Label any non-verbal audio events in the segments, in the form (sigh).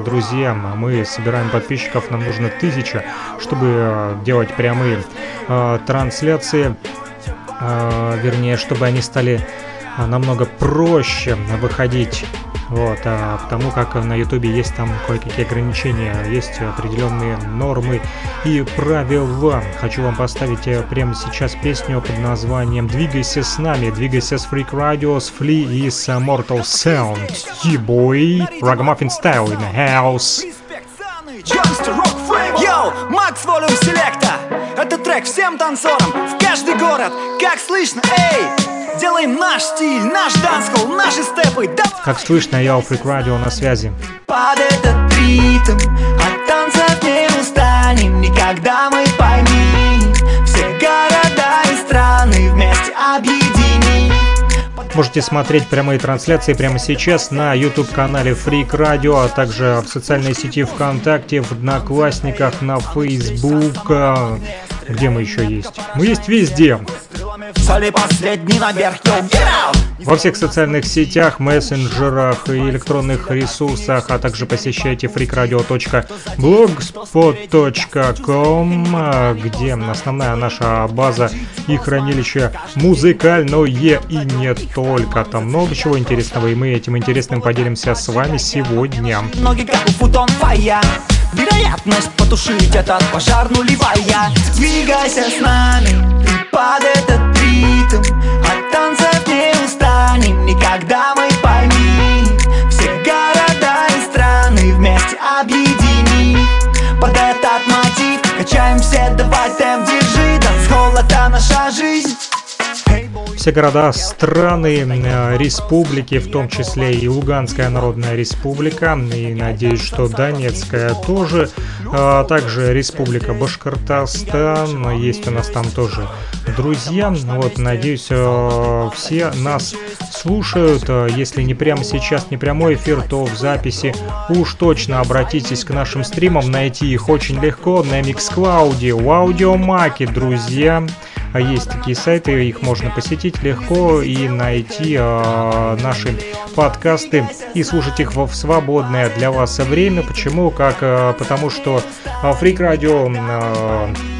Друзья, мы собираем подписчиков, нам нужно тысяча, чтобы э, делать прямые э, трансляции, э, вернее, чтобы они стали э, намного проще выходить вот, а потому как на ютубе есть там кое-какие ограничения, есть определенные нормы и правила. Хочу вам поставить э, прямо сейчас песню под названием «Двигайся с нами», «Двигайся с Freak Radio», с Flea и с Mortal Sound. E-boy, Ragamuffin Style in the house. Йоу, Макс Волюм Селекта Это трек всем танцорам, в каждый город Как слышно, эй! Делаем наш стиль, наш дансхол, наши степы. Да... Как слышно, я у Radio на связи. Под этот ритм От танцев не устанем. Никогда мы пойми Все города и страны вместе объедини Можете смотреть прямые трансляции прямо сейчас на YouTube-канале Freak Radio, а также в социальной сети ВКонтакте, в Одноклассниках, на Facebook. Где мы еще есть? Мы есть везде. Во всех социальных сетях, мессенджерах и электронных ресурсах, а также посещайте freakradio.blogspot.com, где основная наша база и хранилище музыкальное и не только. Там много чего интересного, и мы этим интересным поделимся с вами сегодня. Ноги как у футон фая. Вероятность потушить этот пожар нулевая. Двигайся с нами под этот ритм. От танцев не устанем никогда мы пойми. Все города и страны вместе объедини. Под этот мотив качаемся, давай темп держи. Танцхолл это наша жизнь все города, страны, э, республики, в том числе и Луганская Народная Республика, и надеюсь, что Донецкая тоже, а также Республика Башкортостан, есть у нас там тоже друзья, вот, надеюсь, э, все нас слушают, если не прямо сейчас, не прямой эфир, то в записи уж точно обратитесь к нашим стримам, найти их очень легко на Mixcloud, в Аудиомаке, друзья, а есть такие сайты, их можно посетить легко и найти э, наши подкасты и слушать их в свободное для вас время. Почему? Как? Э, потому что Freak Radio э,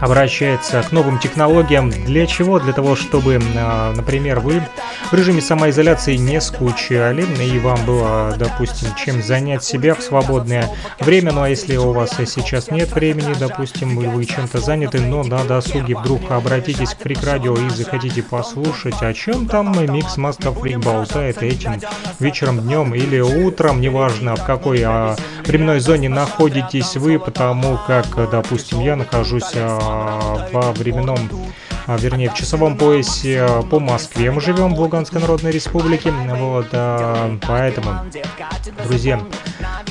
обращается к новым технологиям. Для чего? Для того, чтобы, а, например, вы в режиме самоизоляции не скучали и вам было, допустим, чем занять себя в свободное время. Ну а если у вас сейчас нет времени, допустим, вы чем-то заняты, но на досуге вдруг обратитесь к Фрик Радио и захотите послушать, о чем там Микс Маста Фрик болтает этим вечером, днем или утром, неважно в какой а, временной зоне находитесь вы, потому как, допустим, я нахожусь а, во временном а, вернее, в часовом поясе а, по Москве мы живем в Луганской Народной Республике, вот, поэтому, друзья,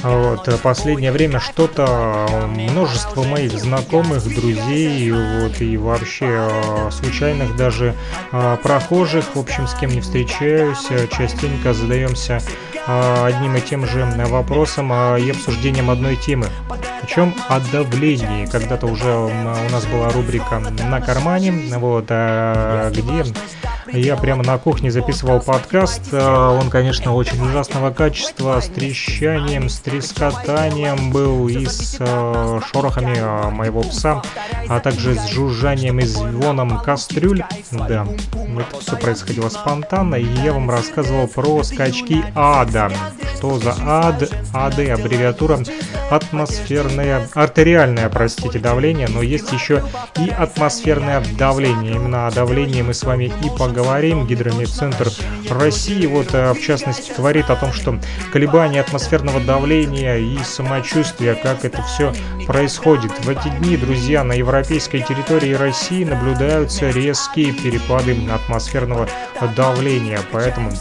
вот, последнее время что-то, множество моих знакомых, друзей, вот, и вообще случайных даже прохожих, в общем, с кем не встречаюсь, частенько задаемся одним и тем же вопросом и обсуждением одной темы. Причем о давлении. Когда-то уже у нас была рубрика «На кармане», вот, а где я прямо на кухне записывал подкаст. А, он, конечно, очень ужасного качества, с трещанием, с трескотанием был и с шорохами а, моего пса, а также с жужжанием и звоном кастрюль. Да, это все происходило спонтанно, и я вам рассказывал про скачки ада. Что за ад? АД, аббревиатура атмосферное, артериальное, простите, давление, но есть еще и атмосферное давление. Именно о давлении мы с вами и поговорим. Гидромедцентр России, вот э, в частности, говорит о том, что колебания атмосферного давления и самочувствия, как это все происходит. В эти дни, друзья, на европейской территории России наблюдаются резкие перепады атмосферного давления, поэтому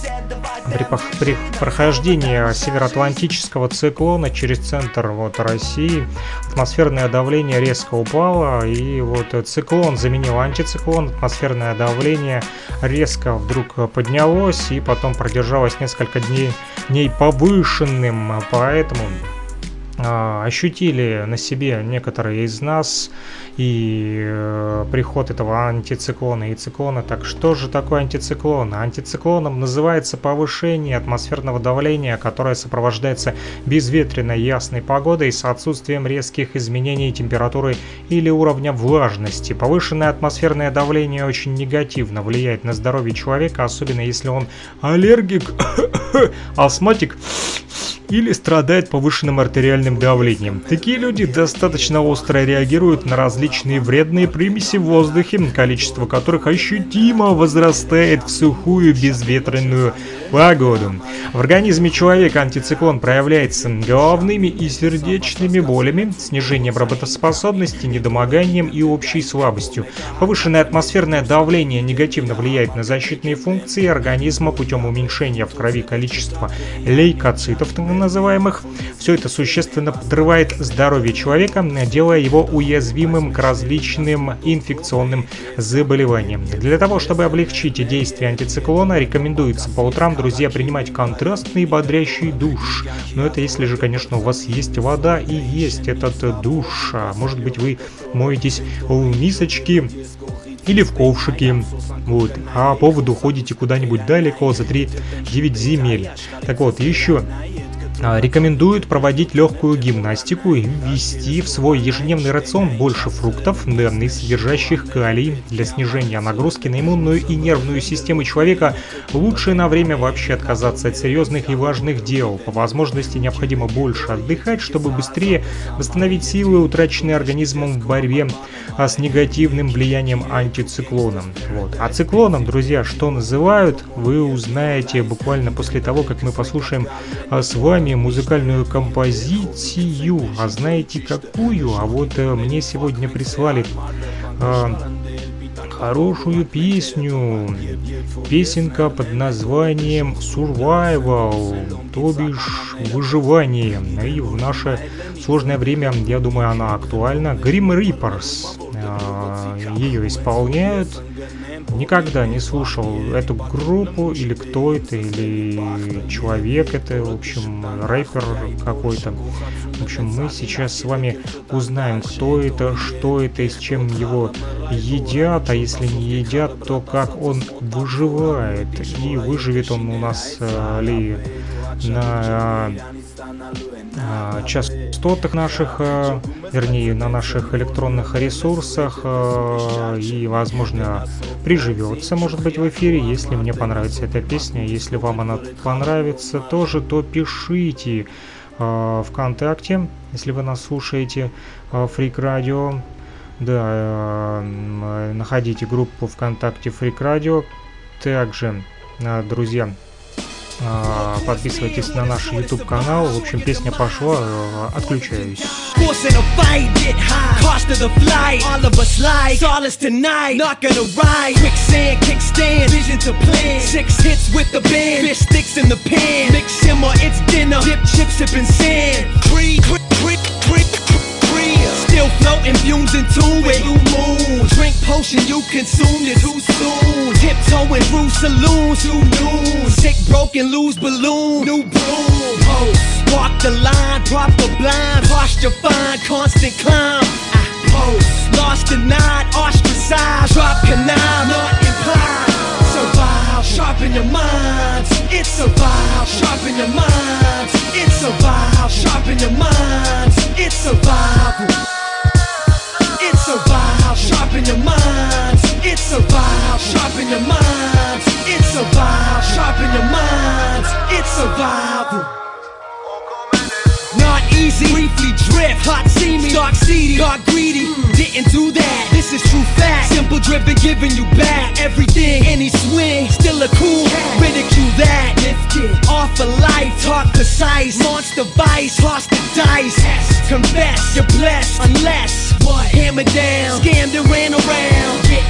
при, при прохождении североатлантического циклона через центр вот, России. Атмосферное давление резко упало, и вот циклон заменил антициклон, атмосферное давление резко вдруг поднялось и потом продержалось несколько дней, дней повышенным, поэтому ощутили на себе некоторые из нас и э, приход этого антициклона и циклона. Так что же такое антициклон? Антициклоном называется повышение атмосферного давления, которое сопровождается безветренной ясной погодой с отсутствием резких изменений температуры или уровня влажности. Повышенное атмосферное давление очень негативно влияет на здоровье человека, особенно если он аллергик, (coughs) астматик или страдает повышенным артериальным давлением. Такие люди достаточно остро реагируют на различные вредные примеси в воздухе, количество которых ощутимо возрастает в сухую безветренную погоду. В организме человека антициклон проявляется головными и сердечными болями, снижением работоспособности, недомоганием и общей слабостью. Повышенное атмосферное давление негативно влияет на защитные функции организма путем уменьшения в крови количества лейкоцитов, называемых. Все это существенно подрывает здоровье человека, делая его уязвимым к различным инфекционным заболеваниям. Для того, чтобы облегчить действие антициклона, рекомендуется по утрам, друзья, принимать контрастный бодрящий душ. Но это если же, конечно, у вас есть вода и есть этот душ. А может быть, вы моетесь в мисочке или в ковшике. Вот. А по поводу ходите куда-нибудь далеко за 3-9 земель. Так вот, еще рекомендуют проводить легкую гимнастику и ввести в свой ежедневный рацион больше фруктов, данных содержащих калий. Для снижения нагрузки на иммунную и нервную системы человека лучше на время вообще отказаться от серьезных и важных дел. По возможности необходимо больше отдыхать, чтобы быстрее восстановить силы, утраченные организмом в борьбе а с негативным влиянием антициклона. Вот. А циклоном, друзья, что называют, вы узнаете буквально после того, как мы послушаем а, с вами музыкальную композицию. А знаете какую? А вот э, мне сегодня прислали э, хорошую песню. Песенка под названием Survival, то бишь выживание. И в наше сложное время, я думаю, она актуальна. Grim Reapers э, ее исполняют. Никогда не слушал эту группу, или кто это, или человек это, в общем, рэпер какой-то. В общем, мы сейчас с вами узнаем, кто это, что это и с чем его едят, а если не едят, то как он выживает. И выживет он у нас э, ли на э, частотах наших, э, вернее, на наших электронных ресурсах э, и, возможно, приживется, может быть, в эфире, если мне понравится эта песня. Если вам она понравится тоже, то пишите э, ВКонтакте, если вы нас слушаете, Фрик Радио. Да, находите группу ВКонтакте Фрик Радио. Также, друзья, подписывайтесь на наш YouTube канал. В общем, песня пошла, э, отключаюсь. Still floating, fumes in tune with blue moon. Drink potion, you consumed it too soon. Tiptoeing through saloons, too noon. Sick, broken, lose balloon, new broom. Post, walk the line, drop the blind, posture fine, constant climb. I post, lost denied, ostracized, drop canine, not implied. Survive, sharpen your minds. It's survive, sharpen your minds. It's survive, sharpen your minds. It's it's a vibe. Sharpen your minds. It's a vibe. Sharpen your minds. It's a vibe. Sharpen your minds. It's a vibe. Not easy, briefly drift, hot see me, dark seedy, dark greedy. Mm. Didn't do that, this is true fact. Simple driven, giving you back everything. Any swing, still a cool, ridicule that. Lifted, off a life, talk precise. Launch device, toss the dice. Confess, you're blessed, unless what? Hammer down, scammed and ran around. Up,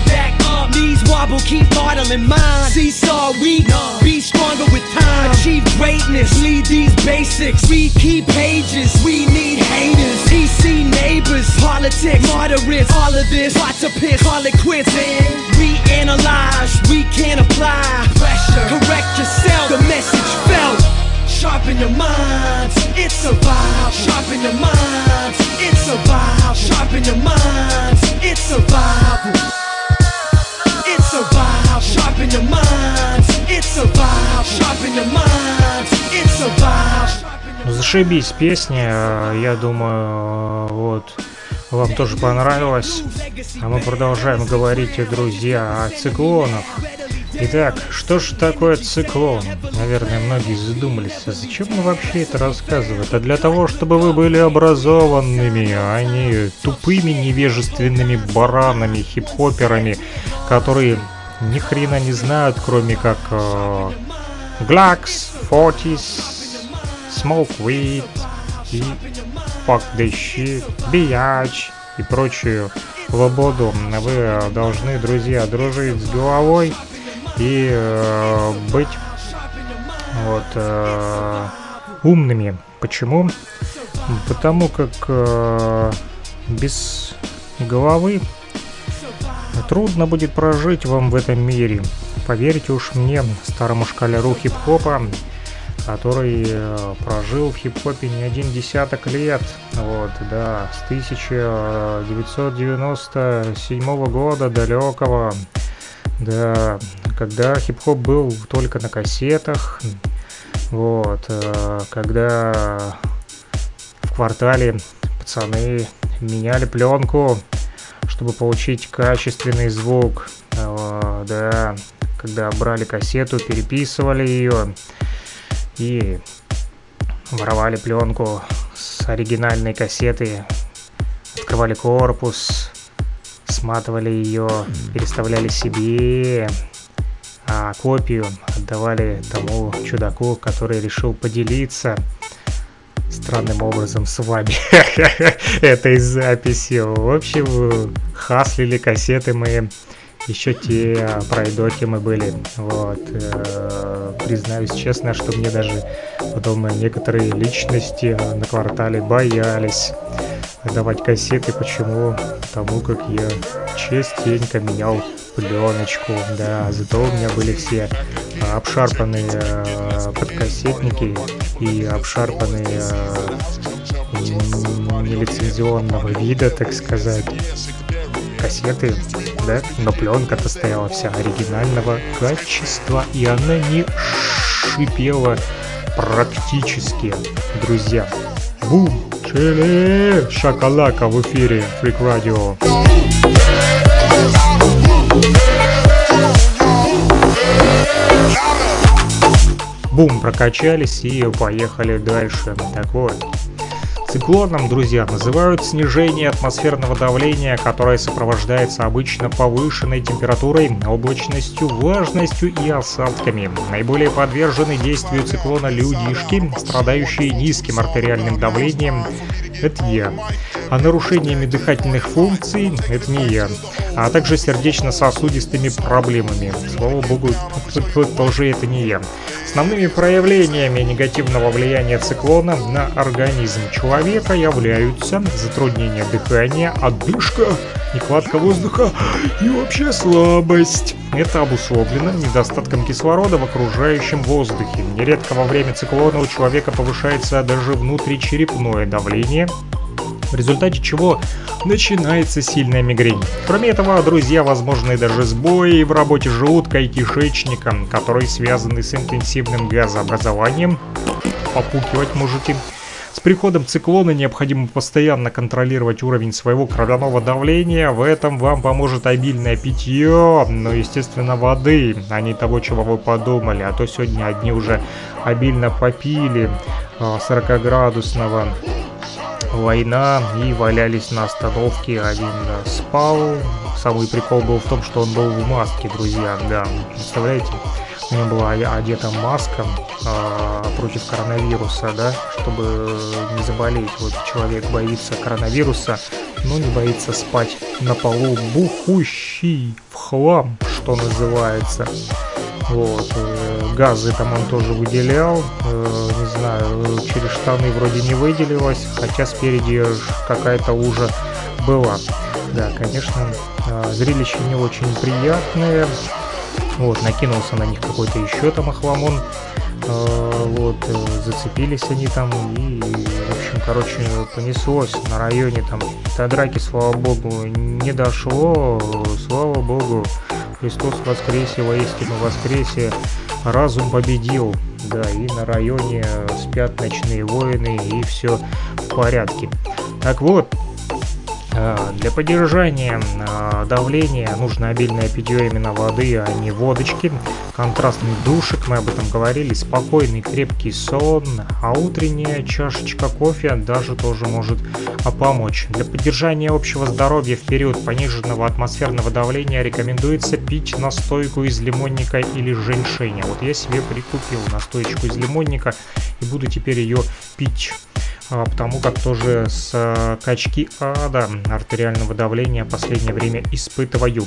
keep modeling mine. Seesaw, we be stronger with time. Achieve greatness, lead these basics. We keep pages, we need haters. PC neighbors, politics, moderates, all of this. Watch to piss, call it quits. And we analyze, we can apply pressure. Correct yourself, the message felt. Sharpen your minds, it's a vibe. Sharpen your minds, it's a vibe. Sharpen your minds, it's a vibe. Sharpen your minds, it's a. Sharpen your minds, it's a vibe. Зашибись песня, я думаю, вот вам тоже понравилось. А мы продолжаем говорить, друзья, о циклонах. Итак, что же такое циклон? Наверное, многие задумались, а зачем мы вообще это рассказываем? А для того, чтобы вы были образованными, а не тупыми невежественными баранами, хип-хоперами, которые ни хрена не знают, кроме как э, Glocks, Fortis, Smoke Weed и Fuck the Shit, Биач и прочую свободу. Вы должны, друзья, дружить с головой и э, быть вот э, умными. Почему? Потому как э, без головы трудно будет прожить вам в этом мире. Поверьте уж мне, старому шкалеру хип-хопа, который э, прожил в хип-хопе не один десяток лет. Вот, да, с 1997 года далекого. Да, когда хип-хоп был только на кассетах. Вот, э, когда в квартале пацаны меняли пленку, чтобы получить качественный звук. Э, да, когда брали кассету, переписывали ее и воровали пленку с оригинальной кассеты, открывали корпус, сматывали ее, переставляли себе, а копию отдавали тому чудаку, который решил поделиться странным образом с вами (laughs) этой записью. В общем, хаслили кассеты мы еще те пройдоки мы были. Вот. Э, признаюсь честно, что мне даже потом некоторые личности на квартале боялись давать кассеты. Почему? Потому как я частенько менял пленочку, да, зато у меня были все обшарпанные э, подкассетники и обшарпанные э, нелицензионного вида, так сказать, кассеты, да, но пленка-то стояла вся оригинального качества, и она не шипела практически, друзья. Бум! Чили! Шакалака в эфире Фрик Радио. Бум, прокачались и поехали дальше. Так вот, Циклоном, друзья, называют снижение атмосферного давления, которое сопровождается обычно повышенной температурой, облачностью, влажностью и осадками. Наиболее подвержены действию циклона людишки, страдающие низким артериальным давлением, это я. А нарушениями дыхательных функций – это не я. А также сердечно-сосудистыми проблемами. Слава богу, тоже это не я. Основными проявлениями негативного влияния циклона на организм человека являются затруднение дыхания, отдышка, нехватка воздуха и вообще слабость. Это обусловлено недостатком кислорода в окружающем воздухе. Нередко во время циклона у человека повышается даже внутричерепное давление, в результате чего начинается сильная мигрень. Кроме этого, друзья, возможны даже сбои в работе желудка и кишечника, которые связаны с интенсивным газообразованием. Попукивать можете. С приходом циклона необходимо постоянно контролировать уровень своего кровяного давления. В этом вам поможет обильное питье, но, естественно, воды, а не того, чего вы подумали. А то сегодня одни уже обильно попили 40-градусного а, война и валялись на остановке. Один спал. Самый прикол был в том, что он был в маске, друзья. Да, представляете? У него была одета маска э, против коронавируса, да, чтобы не заболеть. Вот человек боится коронавируса, но не боится спать на полу бухущий в хлам, что называется. Вот, э, газы там он тоже выделял, э, не знаю, через штаны вроде не выделилось, хотя спереди какая-то лужа была. Да, конечно, э, зрелище не очень приятное, Вот, накинулся на них какой-то еще там охламон. Вот, зацепились они там и, в общем, короче, понеслось на районе там до драки, слава богу, не дошло, слава богу, Христос воскресе, воистину воскресе, разум победил, да, и на районе спят ночные воины, и все в порядке. Так вот, для поддержания а, давления нужно обильное питье именно воды, а не водочки. Контрастный душик, мы об этом говорили, спокойный крепкий сон, а утренняя чашечка кофе даже тоже может помочь. Для поддержания общего здоровья в период пониженного атмосферного давления рекомендуется пить настойку из лимонника или женьшеня. Вот я себе прикупил настойку из лимонника и буду теперь ее пить. А, потому как тоже с э, качки ада артериального давления последнее время испытываю.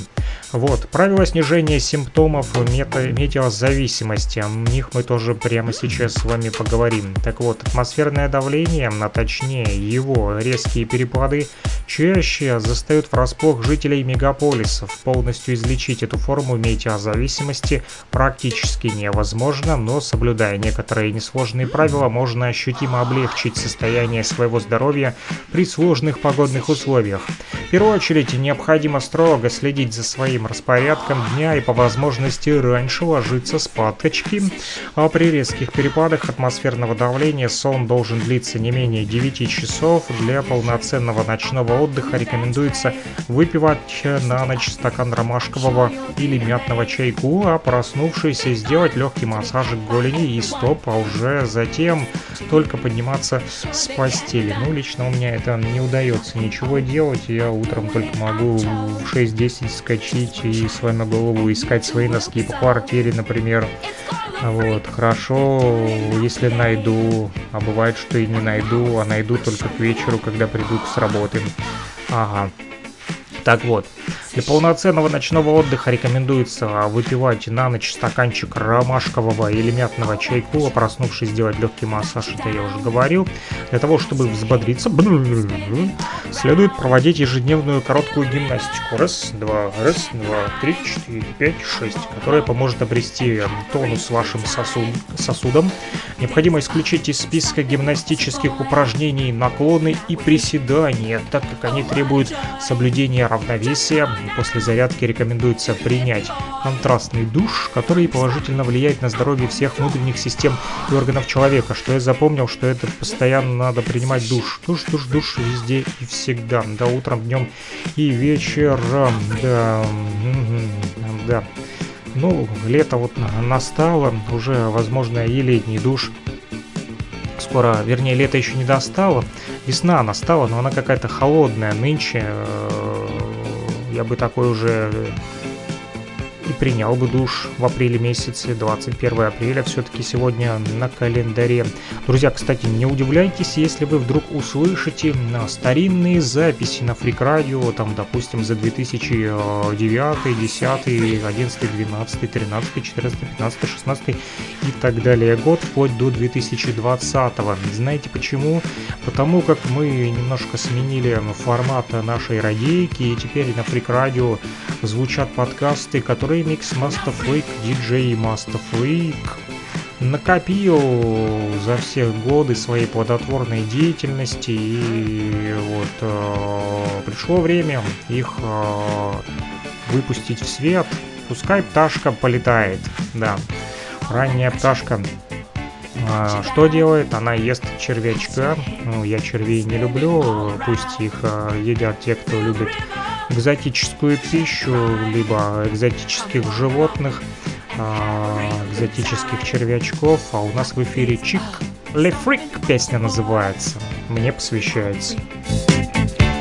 Вот, правила снижения симптомов мета метеозависимости. О них мы тоже прямо сейчас с вами поговорим. Так вот, атмосферное давление, а точнее его резкие перепады, чаще застают врасплох жителей мегаполисов. Полностью излечить эту форму метеозависимости практически невозможно, но соблюдая некоторые несложные правила, можно ощутимо облегчить состояние состояние своего здоровья при сложных погодных условиях. В первую очередь необходимо строго следить за своим распорядком дня и по возможности раньше ложиться спадочки. А при резких перепадах атмосферного давления сон должен длиться не менее 9 часов. Для полноценного ночного отдыха рекомендуется выпивать на ночь стакан ромашкового или мятного чайку, а проснувшись сделать легкий массажик голени и стоп, а уже затем только подниматься с постели. Ну, лично у меня это не удается ничего делать. Я утром только могу в 6-10 скачить и с вами голову искать свои носки по квартире, например. Вот, хорошо, если найду, а бывает, что и не найду, а найду только к вечеру, когда приду с работы. Ага. Так вот, для полноценного ночного отдыха рекомендуется выпивать на ночь стаканчик ромашкового или мятного чайку, а проснувшись сделать легкий массаж, это я уже говорил. Для того, чтобы взбодриться, (clears throat) следует проводить ежедневную короткую гимнастику. Раз, два, раз, два, три, четыре, пять, шесть, которая поможет обрести тонус вашим сосуд, сосудам. Необходимо исключить из списка гимнастических упражнений наклоны и приседания, так как они требуют соблюдения равновесия, После зарядки рекомендуется принять контрастный душ, который положительно влияет на здоровье всех внутренних систем и органов человека. Что я запомнил, что это постоянно надо принимать душ. Душ, душ, душ везде и всегда. Да, утром, днем и вечером. Да, да. Ну, лето вот настало, уже, возможно, и летний душ скоро, вернее, лето еще не достало. Весна настала, но она какая-то холодная нынче. Э, я бы такой уже и принял бы душ в апреле месяце, 21 апреля все-таки сегодня на календаре. Друзья, кстати, не удивляйтесь, если вы вдруг услышите старинные записи на фрик радио, там, допустим, за 2009, 10, 11, 12, 13, 14, 15, 16 и так далее год, вплоть до 2020. Знаете почему? Потому как мы немножко сменили формат нашей радейки, и теперь на фрик радио звучат подкасты, которые ремикс Master Freak, DJ Master Freak накопил за все годы своей плодотворной деятельности и вот э, пришло время их э, выпустить в свет. Пускай пташка полетает, да. Ранняя пташка э, что делает? Она ест червячка. Ну, я червей не люблю, пусть их э, едят те, кто любит экзотическую пищу, либо экзотических животных, а, экзотических червячков, а у нас в эфире Чик Ле Фрик песня называется. Мне посвящается.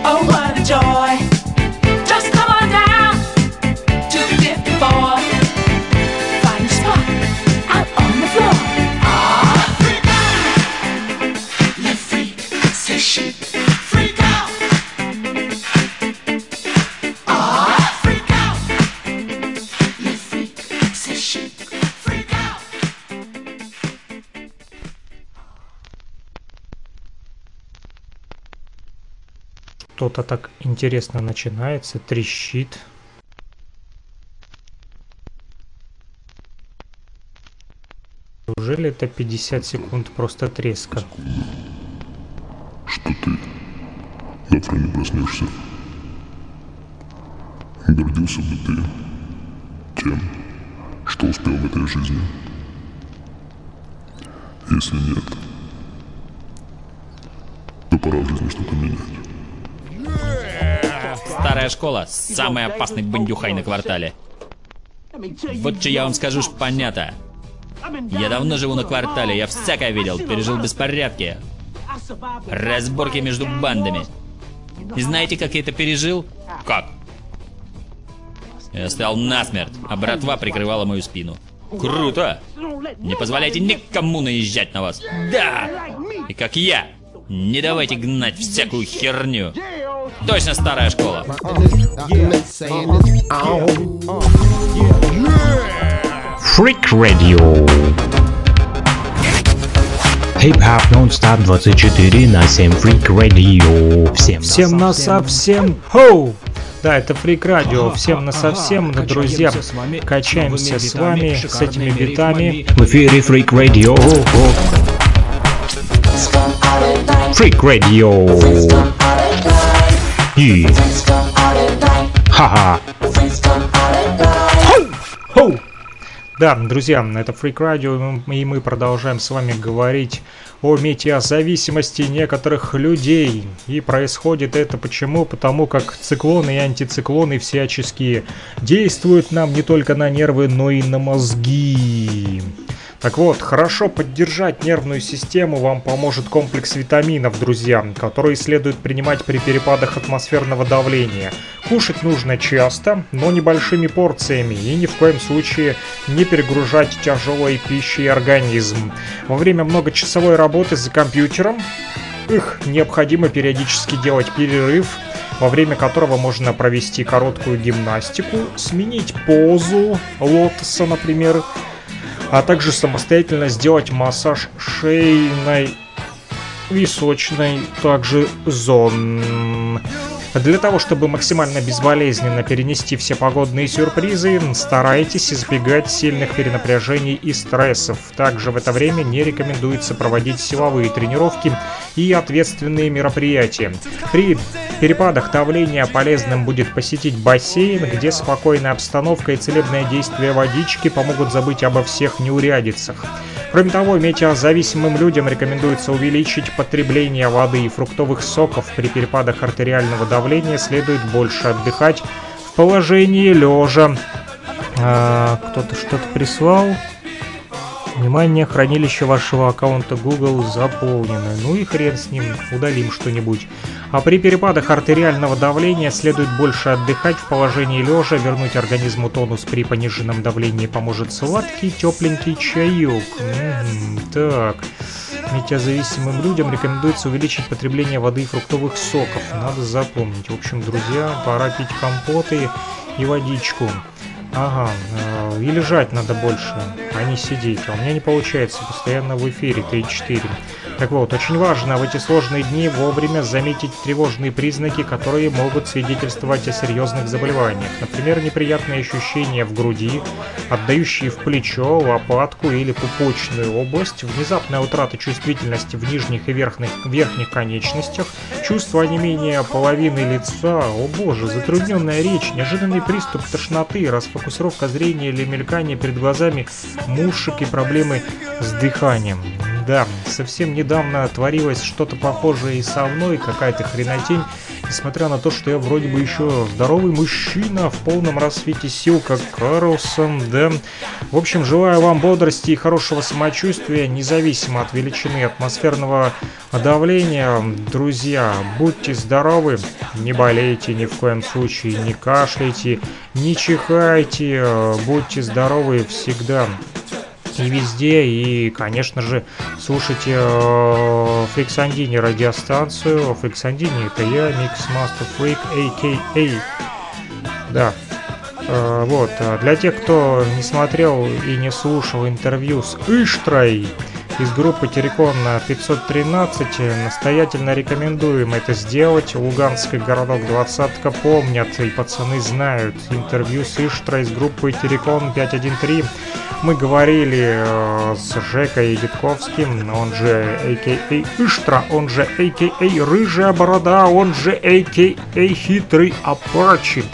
Oh, what a joy. Что-то так интересно начинается, трещит. Неужели это 50 секунд просто треска? Что ты завтра не проснешься? Гордился бы ты тем, что успел в этой жизни? Если нет, то пора в жизни что-то менять. Старая школа, самый опасный бандюхай на квартале. Вот что я вам скажу ж понятно. Я давно живу на квартале, я всякое видел, пережил беспорядки, разборки между бандами. И знаете, как я это пережил? Как? Я стоял насмерть, а братва прикрывала мою спину. Круто! Не позволяйте никому наезжать на вас. Да! И как я, не давайте гнать всякую херню. Точно старая школа. Freak Radio. Хип-хоп нон-стоп 24 на 7 Freak Radio. Всем, Всем на совсем. Хоу! Да, это Freak Radio. Всем на совсем, друзья. Качаемся с вами, с этими битами. В эфире Freak Radio. Freak Radio. И... Ха-ха. Хоу! Да, друзья, это Freak Radio, и мы продолжаем с вами говорить о метеозависимости некоторых людей. И происходит это почему? Потому как циклоны и антициклоны всячески действуют нам не только на нервы, но и на мозги. Так вот, хорошо поддержать нервную систему вам поможет комплекс витаминов, друзья, которые следует принимать при перепадах атмосферного давления. Кушать нужно часто, но небольшими порциями и ни в коем случае не перегружать тяжелой пищей организм. Во время многочасовой работы за компьютером их необходимо периодически делать перерыв, во время которого можно провести короткую гимнастику, сменить позу лотоса, например, а также самостоятельно сделать массаж шейной, височной, также зон. Для того, чтобы максимально безболезненно перенести все погодные сюрпризы, старайтесь избегать сильных перенапряжений и стрессов. Также в это время не рекомендуется проводить силовые тренировки и ответственные мероприятия. При перепадах давления полезным будет посетить бассейн, где спокойная обстановка и целебное действие водички помогут забыть обо всех неурядицах. Кроме того, метеозависимым людям рекомендуется увеличить потребление воды и фруктовых соков. При перепадах артериального давления следует больше отдыхать в положении лежа. А, Кто-то что-то прислал. Внимание, хранилище вашего аккаунта Google заполнено. Ну и хрен с ним, удалим что-нибудь. А при перепадах артериального давления следует больше отдыхать в положении лежа, вернуть организму тонус при пониженном давлении поможет сладкий тепленький чаек. М, так, метеозависимым людям рекомендуется увеличить потребление воды и фруктовых соков. Надо запомнить. В общем, друзья, пора пить компоты и водичку. Ага, э, и лежать надо больше, а не сидеть. А у меня не получается постоянно в эфире 3-4. Так вот, очень важно в эти сложные дни вовремя заметить тревожные признаки, которые могут свидетельствовать о серьезных заболеваниях. Например, неприятные ощущения в груди, отдающие в плечо, лопатку или пупочную область, внезапная утрата чувствительности в нижних и верхних, верхних конечностях, чувство онемения половины лица, о боже, затрудненная речь, неожиданный приступ тошноты, расфокусировка зрения или мелькание перед глазами мушек и проблемы с дыханием. Да, совсем недавно творилось что-то похожее и со мной, какая-то хренотень, несмотря на то, что я вроде бы еще здоровый мужчина, в полном рассвете сил, как Карлсон, да. В общем, желаю вам бодрости и хорошего самочувствия, независимо от величины атмосферного давления. Друзья, будьте здоровы, не болейте ни в коем случае, не кашляйте, не чихайте, будьте здоровы всегда и везде. И, конечно же, слушайте э, Фриксандини радиостанцию. Фриксандини это я, Микс Мастер Фрик, а.к.а. Да. Э, вот. Для тех, кто не смотрел и не слушал интервью с Иштрой, из группы Терекон 513. Настоятельно рекомендуем это сделать. Луганский городок двадцатка помнят и пацаны знают. Интервью с Иштра из группы Терекон 513. Мы говорили э, с Жекой Дедковским, он же а.к.а. Иштра, он же а.к.а. Рыжая Борода, он же а.к.а. Хитрый Апачи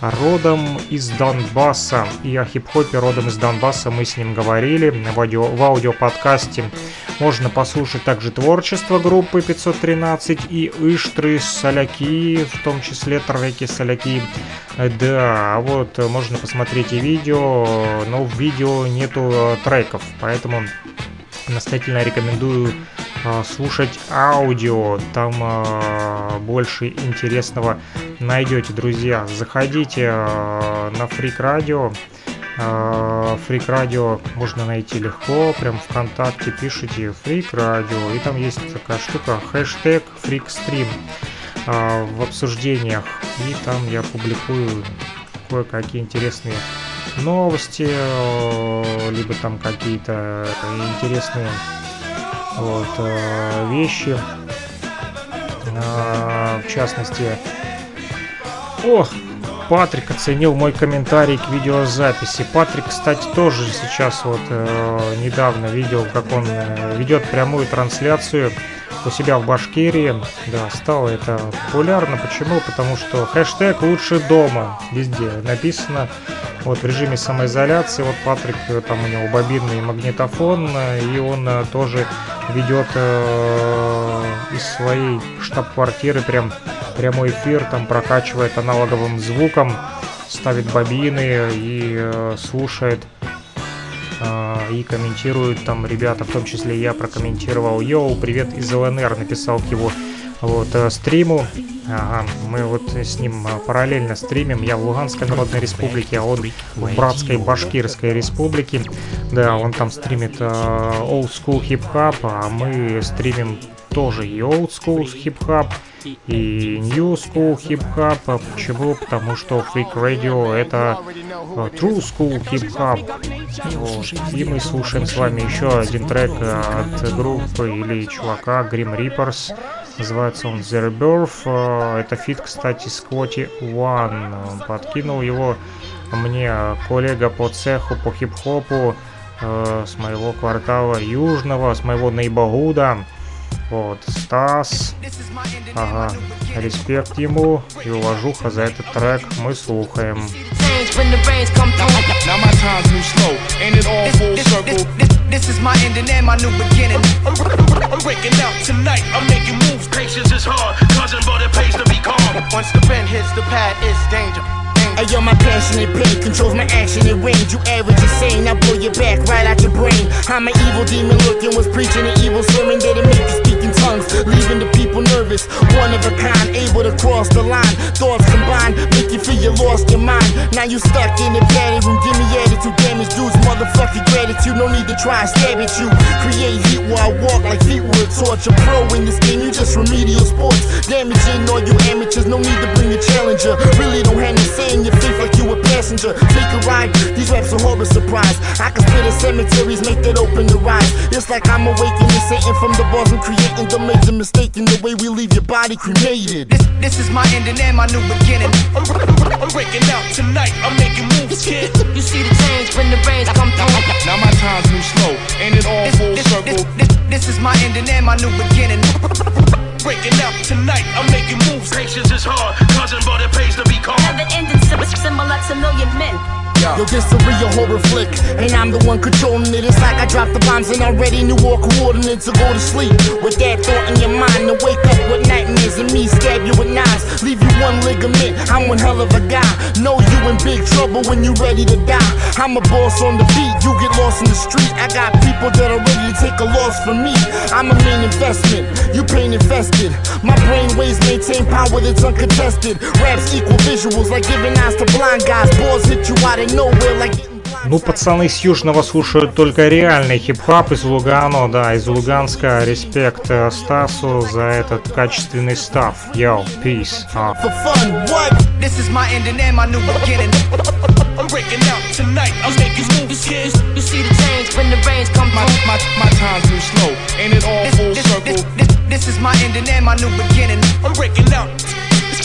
родом из Донбасса. И о хип-хопе родом из Донбасса мы с ним говорили в, аудио, в аудиоподкасте. Можно послушать также творчество группы 513 и Иштры Соляки, в том числе треки Соляки. Да, вот можно посмотреть и видео, но в видео нету треков, поэтому настоятельно рекомендую слушать аудио, там а, больше интересного найдете, друзья. Заходите а, на Фрик Радио. Фрик Радио можно найти легко, прям ВКонтакте пишите Фрик Радио, и там есть такая штука, хэштег Фрикстрим в обсуждениях, и там я публикую кое-какие интересные новости, либо там какие-то интересные вот, э, вещи. Э, в частности, о, Патрик оценил мой комментарий к видеозаписи. Патрик, кстати, тоже сейчас вот э, недавно видел, как он ведет прямую трансляцию у себя в Башкирии. Да, стало это популярно. Почему? Потому что хэштег лучше дома везде написано. Вот в режиме самоизоляции. Вот Патрик, э, там у него бобинный магнитофон, э, и он э, тоже ведет э, из своей штаб-квартиры прям прямой эфир, там прокачивает аналоговым звуком, ставит бобины и э, слушает и комментирует там ребята, в том числе я прокомментировал. Йоу, привет из ЛНР, написал к его вот, э, стриму. Ага, мы вот с ним э, параллельно стримим. Я в Луганской Народной Республике, а он в Братской Башкирской Республике. Да, он там стримит э, Old School Hip Hop, а мы стримим тоже и Old School Hop, и New School Hop. А почему? Потому что Freak Radio это э, True School. Вот. И мы слушаем с вами еще один трек от группы или чувака Grim Reapers. Называется он The Rebirth. Э, это фит, кстати, Скотти One. Подкинул его мне коллега по цеху, по хип-хопу э, с моего квартала Южного, с моего Нейбагуда. Вот, Стас. Ага, респект ему и уважуха за этот трек мы слухаем. when the rains come through. Now my time's new slow, ain't it all full circle? This is my ending and my new beginning. I'm, I'm breaking out tonight, I'm making moves. Patience is hard, cousin, but it pays to be calm. Once the pen hits the pad, it's danger. Hey yo, my passionate pain controls my action and range. You average insane, I blow your back right out your brain. I'm an evil demon looking, was preaching an evil sermon that'll make you speak in tongues, leaving the people nervous. One of a kind, able to cross the line. Thoughts combined, make you feel you lost your mind. Now you stuck in the room, give me attitude damage, dudes. Motherfucking gratitude, no need to try and stab at you. Create heat while I walk like feet would torture. Pro in this game, you just remedial sports. Damaging all you amateurs, no need to bring a challenger. Really don't have no say in your faith like you a passenger. Take a ride, these raps are horror surprise. I can spit in cemeteries, make that open your eyes. It's like I'm awakening Satan from the bars and creating the major mistake in the way we leave your body cremated. This, this is my ending and my new beginning. I'm, I'm breaking out tonight, I'm making moves, kid. You see the change when the rains come through. Now my time's new slow, ain't it all full this, circle? This, this, this is my ending and my new beginning breaking out tonight. I'm making moves. Patience is hard, cousin, but it pays to be calm. Have an ending similar to million men. Yo, this a real horror flick, and I'm the one controlling it. It's like I dropped the bombs and already knew all coordinates to go to sleep. With that thought in your mind, to wake up with nightmares and me stab you with knives, leave you one ligament. I'm one hell of a guy. Know you in big trouble when you ready to die. I'm a boss on the beat, you get lost in the street. I got people that are ready to take a loss from me. I'm a main investment, you pain infested. My brain waves maintain power that's uncontested. Raps equal visuals like giving eyes to blind guys. Balls hit you out of Ну, пацаны с Южного слушают только реальный хип-хап из Лугано, да, из Луганска. Респект э, Стасу за этот качественный став. Йоу, peace. А. For fun, what? This is my ending and my new beginning. I'm breaking out tonight. I'm making moves, kids. You see the change when the rains come My, through. my, my time's move slow. Ain't it all This, full this, circle? this, this, this is my ending and my new beginning. I'm breaking out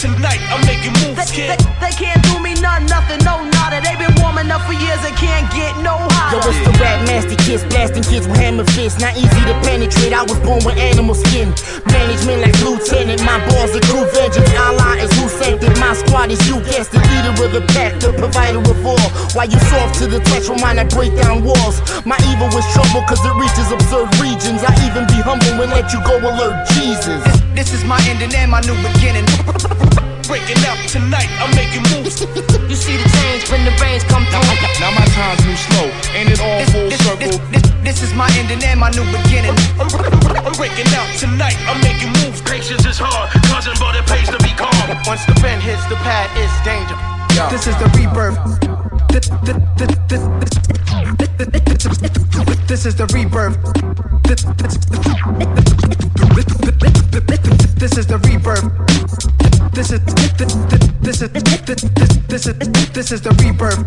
tonight. I'm making They, moves, they, kid. they can't do me none, nothing, no nada. They been warming up for years and can't get no high Yo, hotter. it's the rap master kids, blasting kids with hammer fists. Not easy to penetrate, I was born with animal skin. Management like lieutenant, my balls are true vengeance. Allah is who sent it, my squad is you guessed it. Leader of the pack, the provider of all. Why you soft to the touch, remind I break down walls. My evil is trouble, cause it reaches absurd regions. I even be humble and let you go alert Jesus. This, this is my ending and my new beginning. (laughs) Breaking out tonight. I'm making moves. You see the change when the rains come Now, through. now my time's move slow. Ain't it all This, full this, circle? this, this, this is my ending and my new beginning. I'm, (laughs) I'm breaking out tonight. I'm making moves. Patience is hard, cousin, but it pays to be calm. Once the pen hits the pad, it's danger. This is the rebirth. This, is the rebirth. This, is the rebirth. This is this is this is this is the rebirth.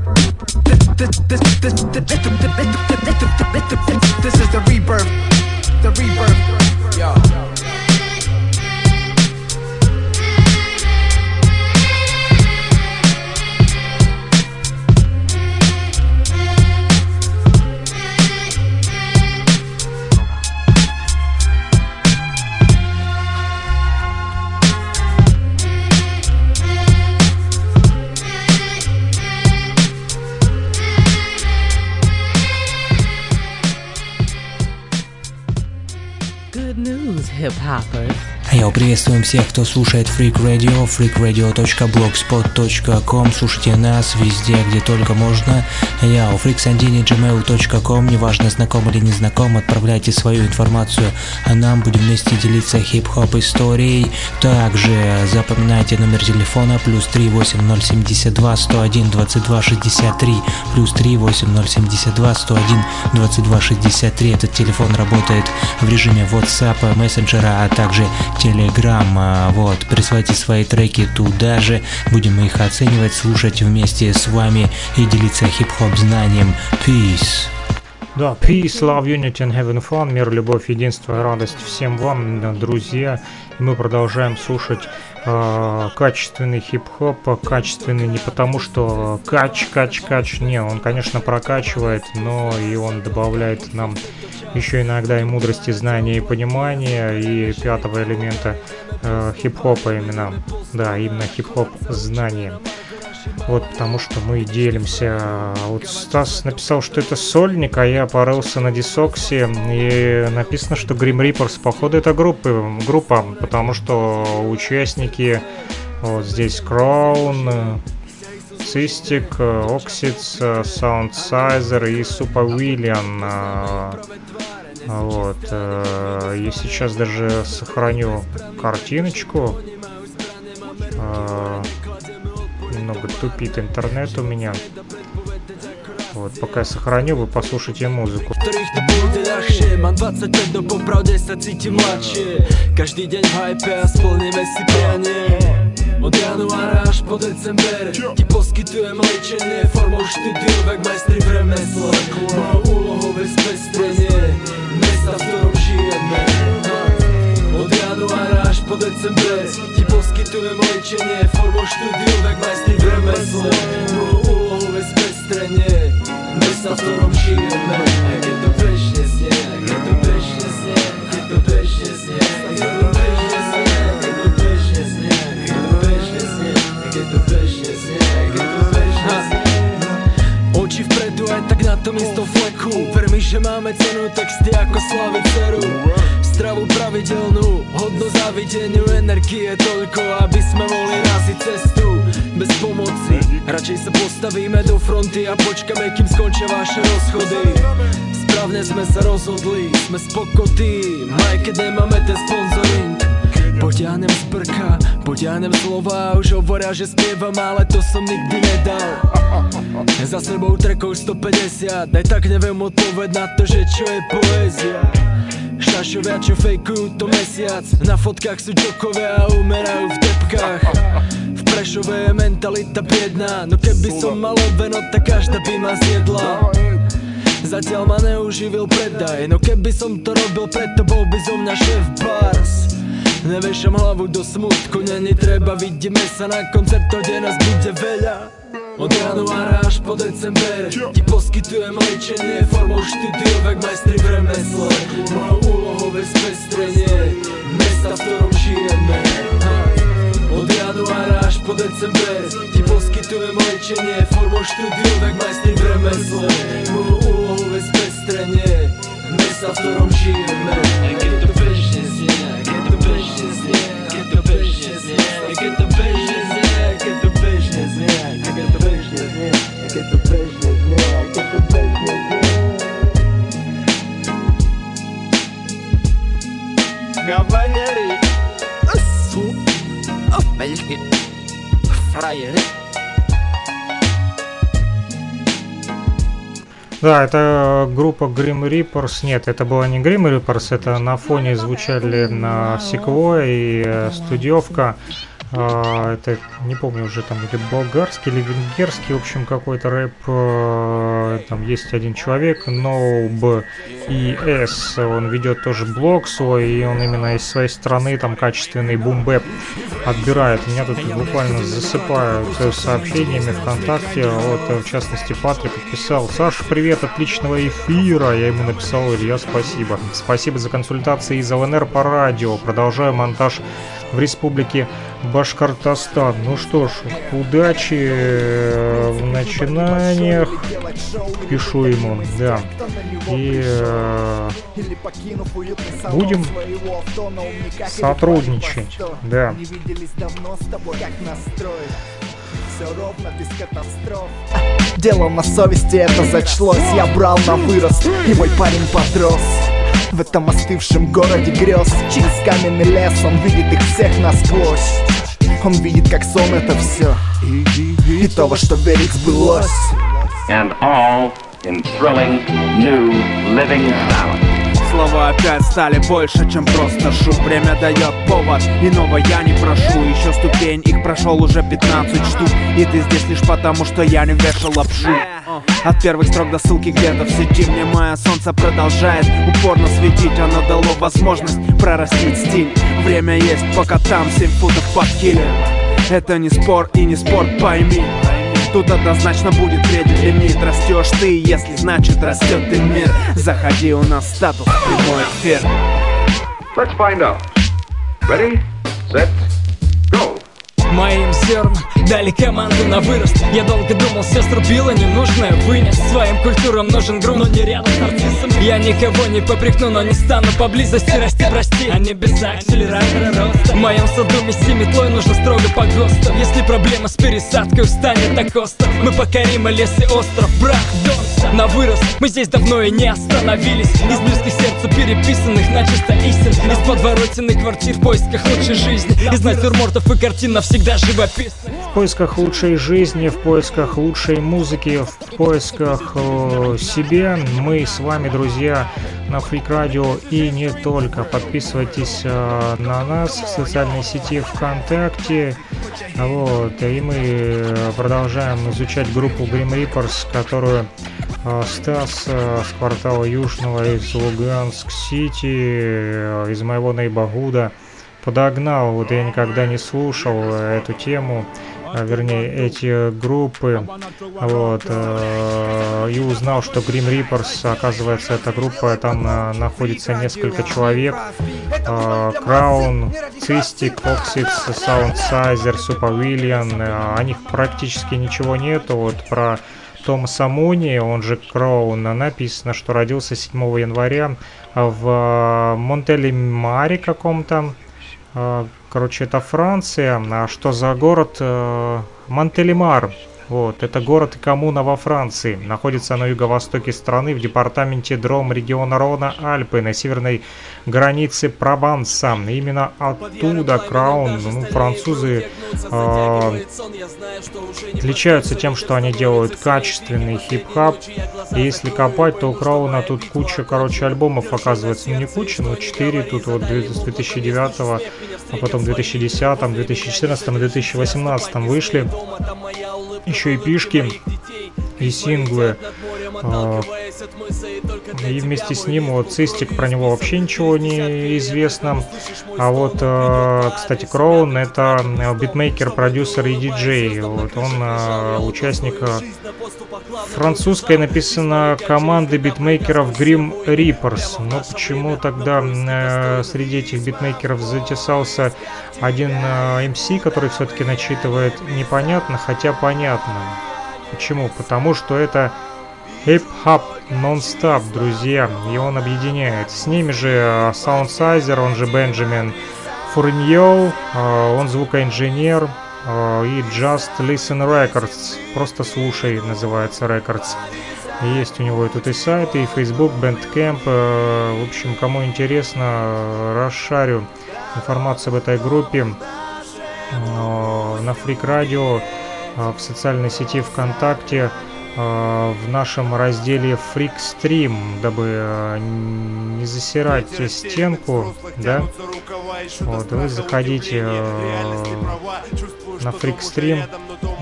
This is the rebirth. The rebirth. Yo. Good news, hip hoppers. Йоу, приветствуем всех, кто слушает Freak Radio, freakradio.blogspot.com Слушайте нас везде, где только можно. Йоу, freaksandini.gmail.com Неважно, знаком или не знаком, отправляйте свою информацию, а нам будем вместе делиться хип-хоп историей. Также запоминайте номер телефона плюс 38072 101 22 63 плюс 38072 101 22 63. Этот телефон работает в режиме WhatsApp, мессенджера, а также Telegram. Вот, присылайте свои треки туда же, будем их оценивать, слушать вместе с вами и делиться хип-хоп знанием. Peace! Да, peace, love, unity and having fun, мир, любовь, единство радость всем вам, друзья. Мы продолжаем слушать э, качественный хип-хоп, качественный не потому, что кач, кач, кач, не, он, конечно, прокачивает, но и он добавляет нам еще иногда и мудрости, знания и понимания, и пятого элемента э, хип-хопа именно, да, именно хип-хоп знания. Вот, потому что мы делимся. Вот Стас написал, что это сольник, а я порылся на Discogs е, и написано, что Grim Reapers, походу, это группы, группа, потому что участники вот здесь Crown, Cystic, Oxides, Soundsizer и Supa Villain. Вот. э, Я сейчас даже сохраню картиночку немного тупит интернет у меня. Вот, пока я сохраню, вы послушайте музыку. Каждый день хайпе с полными сипением. Od januara aż po december Ti poskitujem lečenie formou štúdiovek majstri v remesle Mojou úlohou je spestenie mesta, v ktorom žijeme Od januára po decembre Ti poskytujem liečenie formou štúdiu, tak majstri v remesle Novú úlohu ve spestrenie Mesta, v ktorom žijeme. Aj keď to bežne znie, aj to bežne znie Keď to bežne znie, aj keď aj tak na tom istom fleku. Ver mi, že máme cenu texty ako slaviceru Stravu pravidelnú, hodno závideniu energie Toľko, aby sme mohli raziť cestu Bez pomoci, radšej sa postavíme do fronty A počkáme, kým skončia vaše rozchody. Správne sme sa rozhodli, sme spokotí. Aj keď nemáme ten sponsoring Potiahnem z brka, potiahnem slova Už hovoria, že spievam, ale to som nikdy nedal. (laughs) Za sebou trekov 150 Aj tak neviem odpoveď na to, že čo je poézia. Šašovia, čo fejkujú to mesiac Na fotkách sú jokovia a umerajú v depkách V Prešove je mentalita biedná No keby som mal veno, tak každá by ma zjedla. Zatiaľ ma neuživil predaj No keby som to robil preto, bol by zo mňa šéf bars Nevešam hlavu do smutku, není treba, vidíme sa na koncerto, kde nás bude veľa. Od januára až po december Ti poskytujem liečenie formou štúdiovek majstri v remesle Mojou úlohou je spestrenie Mesta, v ktorom žijeme. Od januára až po december Ti poskytujem liečenie formou štúdiovek majstri v remesle Mojou úlohou je spestrenie Mesta, v ktorom žijeme Keď to bežne znie, keď to bežne znie Кавалери Су Белки Фраери Да, это группа Grim Reapers. Нет, это была не Grim Reapers, это на фоне звучали на Секво и э, студиовка. А, это не помню уже там или болгарский или венгерский, в общем какой-то рэп. э, Там есть один человек, Nob и S. Он ведет тоже блог свой, и он именно из своей страны там качественный бумбэп отбирает. Меня тут буквально засыпают сообщениями ВКонтакте. Вот, в частности, Патрик отписал. Саша, привет, отличного эфира. Я ему написал, Илья, спасибо. Спасибо за консультации из ЛНР по радио. Продолжаю монтаж в республике Башкортостан. Ну что ж, удачи э, в начинаниях. Пишу ему, да. И э, будем сотрудничать, да. Дело на совести, это зачлось Я брал на вырост, и мой парень подрос в этом остывшем городе грез Через каменный лес он видит их всех насквозь Он видит, как сон это все И то, во что верить сбылось and all in thrilling new living sound. Слова опять стали больше, чем просто шум. Время дает повод, иного я не прошу. Еще ступень, их прошел уже 15 штук. И ты здесь лишь потому, что я не вешал лапшу. От первых строк до ссылки где-то в сети. Мне мое солнце продолжает упорно светить. Оно дало возможность прорастить стиль. Время есть, пока там 7 футов под килем. Это не спор и не спорт, пойми Тут однозначно будет вреден лимит Растешь ты, если значит растет и мир Заходи, у нас статус прямой эфир Let's find out. Ready, set. Моим зернам дали команду на вырост. Я долго думал, сестру било ненужное вынес Своим культурам нужен грунт, но не рядом с нарциссом Я никого не попрекну, но не стану поблизости расти, прости. А не без акселератора роста. В моем саду мести метлой нужно строго по ГОСТу. Если проблема с пересадкой устанет так остров Мы покорим и лес и остров, брат, Донса На вырост. Мы здесь давно и не остановились. Из близких сердцу переписанных начисто истин. Из подворотенных квартир в поисках лучшей жизни. Из натюрмортов и картин навсегда живописных В поисках лучшей жизни, в поисках лучшей музыки, в поисках э, себе мы с вами, друзья, на Freak Radio и не только. Подписывайтесь э, на нас в социальной сети ВКонтакте. Вот, и мы э, продолжаем изучать группу Grim Reapers, которую э, Стас э, с квартала Южного из Луганск-Сити, из моего Нейбагуда подогнал. Вот я никогда не слушал э, эту тему, а, вернее эти группы, вот, э, и узнал, что Grim Reapers, оказывается, эта группа, там э, находится несколько человек, э, Crown, Cystic, Oxides, Soundsizer, Supa э, о них практически ничего нету, вот про Томаса Муни, он же Crown, написано, что родился 7 января в Монтелемаре каком-то, Э, Короче, это Франция. А что за город? Э, Монтелемар. Вот, это город и коммуна во Франции. Находится на юго-востоке страны в департаменте Дром региона Рона Альпы на северной границе Прованса. Именно оттуда Краун, ну, французы э, отличаются тем, что они делают качественный хип-хап. И если копать, то у Крауна тут куча, короче, альбомов оказывается. Ну не куча, но 4 тут вот с 2009, а потом 2010, 2014 и 2018 вышли. Еще и пишки и синглы. А, и вместе с ним вот Цистик, про него вообще ничего не известно. А вот, а, кстати, Кроун это битмейкер, продюсер и диджей. Вот он а, участник французской написано команды битмейкеров Grim Reapers. Но почему тогда среди этих битмейкеров затесался один MC, который все-таки начитывает непонятно, хотя понятно. Почему? Потому что это хип-хап нон-стоп, друзья, и он объединяет. С ними же саундсайзер, он же Бенджамин Фурньол, он звукоинженер, и Just Listen Records, просто слушай, называется Records. Есть у него тут и сайт, и Facebook, Bandcamp. В общем, кому интересно, расшарю информацию об этой группе на Freak Radio в социальной сети ВКонтакте а, в нашем разделе Freakstream, дабы а, не засирать стенку, да, вот, вы заходите на Freakstream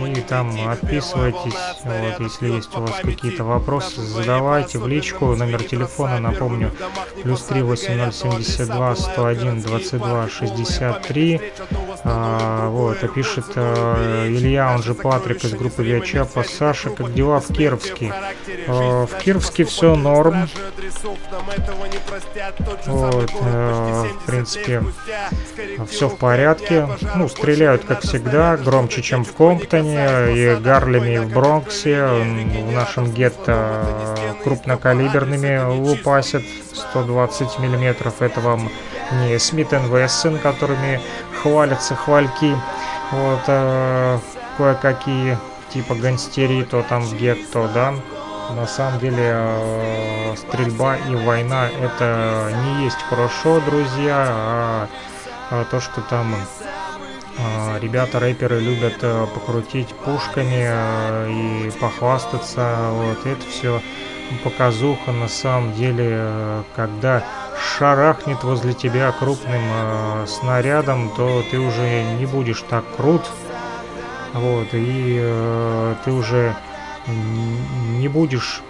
и там отписывайтесь, вот, если есть у вас какие-то вопросы, задавайте в личку, номер телефона, напомню, плюс 3 8072 101 22 63, а, вот, а пишет а, Илья, он же Патрик из группы Виачапа, Саша, как дела в Кировске? А, в Кировске все норм, вот, а, в принципе, все в порядке, ну, стреляют, как всегда, громче, чем в Комптоне, и Гарлеме, в Бронксе, в нашем гетто крупнокалиберными лупасят 120 миллиметров, это вам не Смит Вессон, которыми хвалятся хвальки, вот, э, кое-какие типа гангстерии, то там гетто, да, на самом деле э, стрельба и война это не есть хорошо, друзья, а, а то, что там а, ребята, рэперы любят э, покрутить пушками э, и похвастаться. Вот это все показуха на самом деле, э, когда шарахнет возле тебя крупным снарядом, то ты уже не будешь так крут. Вот, и ты уже не будешь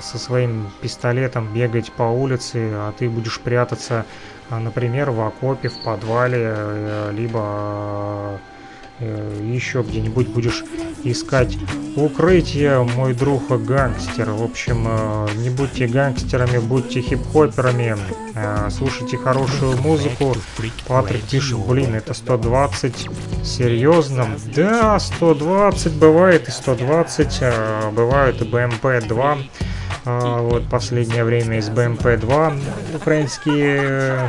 со своим пистолетом бегать по улице, а ты будешь прятаться а, например, в окопе, в подвале, э, либо э, еще где-нибудь будешь искать укрытие, мой друг гангстер. В общем, э, не будьте гангстерами, будьте хип-хоперами, слушайте хорошую музыку. Патрик пишет, блин, это 120, серьезно? Да, 120 бывает и 120, бывают и BMP-2. А, вот последнее время из БМП-2 украинские э,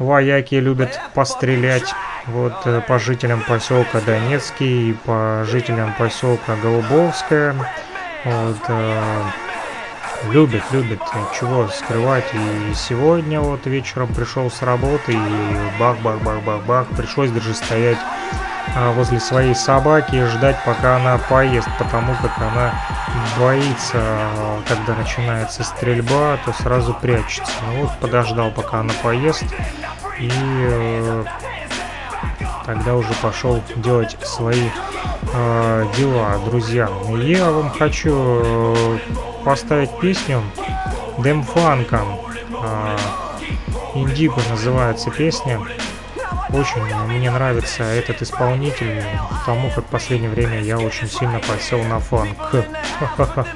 вояки любят пострелять. Вот э, по жителям поселка Донецкий и по жителям поселка Голубовская. Вот, э, любят, любят, чего скрывать. И сегодня вот вечером пришел с работы и бах-бах-бах-бах-бах. Пришлось даже стоять возле своей собаки и ждать, пока она поест, потому как она боится, а, когда начинается стрельба, то сразу прячется. Ну вот подождал, пока она поест, и э, тогда уже пошел делать свои э, дела, друзья. Я вам хочу э, поставить песню Демфанка. Э, Индиго называется песня. Очень мне нравится этот исполнитель, потому как в последнее время я очень сильно подсел на фанк. (laughs)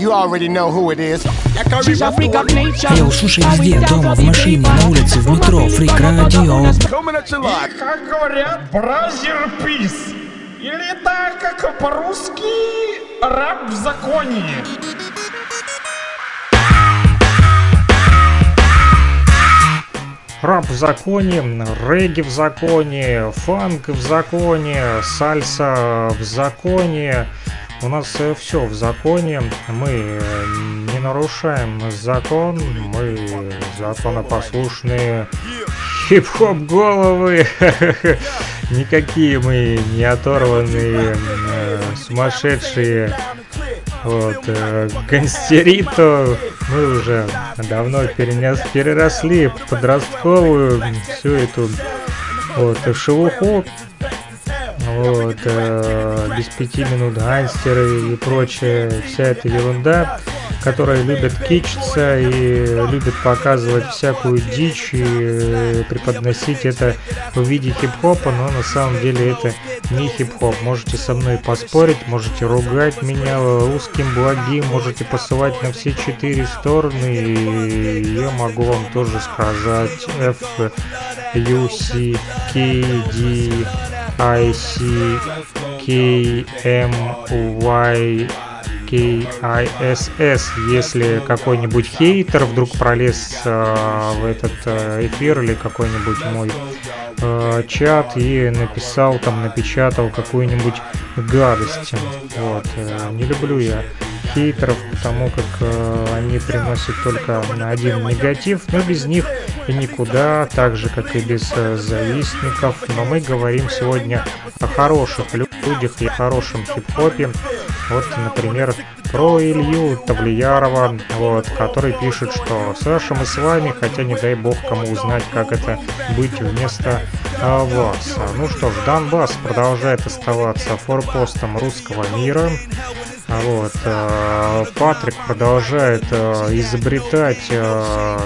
You already know who it is. Эй, слушай везде, дома, в машине, на улице, в метро, фрик радио. Как говорят, бразер пис. Или так, как по-русски, раб в законе. Рап в законе, регги в законе, фанк в законе, сальса в законе. У нас все в законе. Мы э, не нарушаем закон. Мы законопослушные хип-хоп головы. (laughs) Никакие мы не оторванные э, сумасшедшие вот, э, гангстерито мы уже давно перенес, переросли подростковую всю эту вот шелуху. Вот, э, без пяти минут гангстеры и прочее, вся эта ерунда, которая любят кичиться и любят показывать всякую дичь и э, преподносить это в виде хип-хопа, но на самом деле это не хип-хоп. Можете со мной поспорить, можете ругать меня узким благим, можете посылать на все четыре стороны, и я могу вам тоже сказать F, U, C, K, D, I, C, K, M, Y, KISS, если какой-нибудь хейтер вдруг пролез э, в этот э, эфир или какой-нибудь мой э, чат и написал там, напечатал какую-нибудь гадость. Вот. Э, не люблю я хейтеров, потому как э, они приносят только один негатив, но без них и никуда, так же как и без э, завистников. Но мы говорим сегодня о хороших людях и о хорошем хип-хопе. Вот, например, про Илью Тавлиярова, вот, который пишет, что «Саша, мы с вами, хотя не дай бог кому узнать, как это быть вместо а, вас». Ну что ж, Донбасс продолжает оставаться форпостом русского мира. А Вот, э, Патрик продолжает э, изобретать э,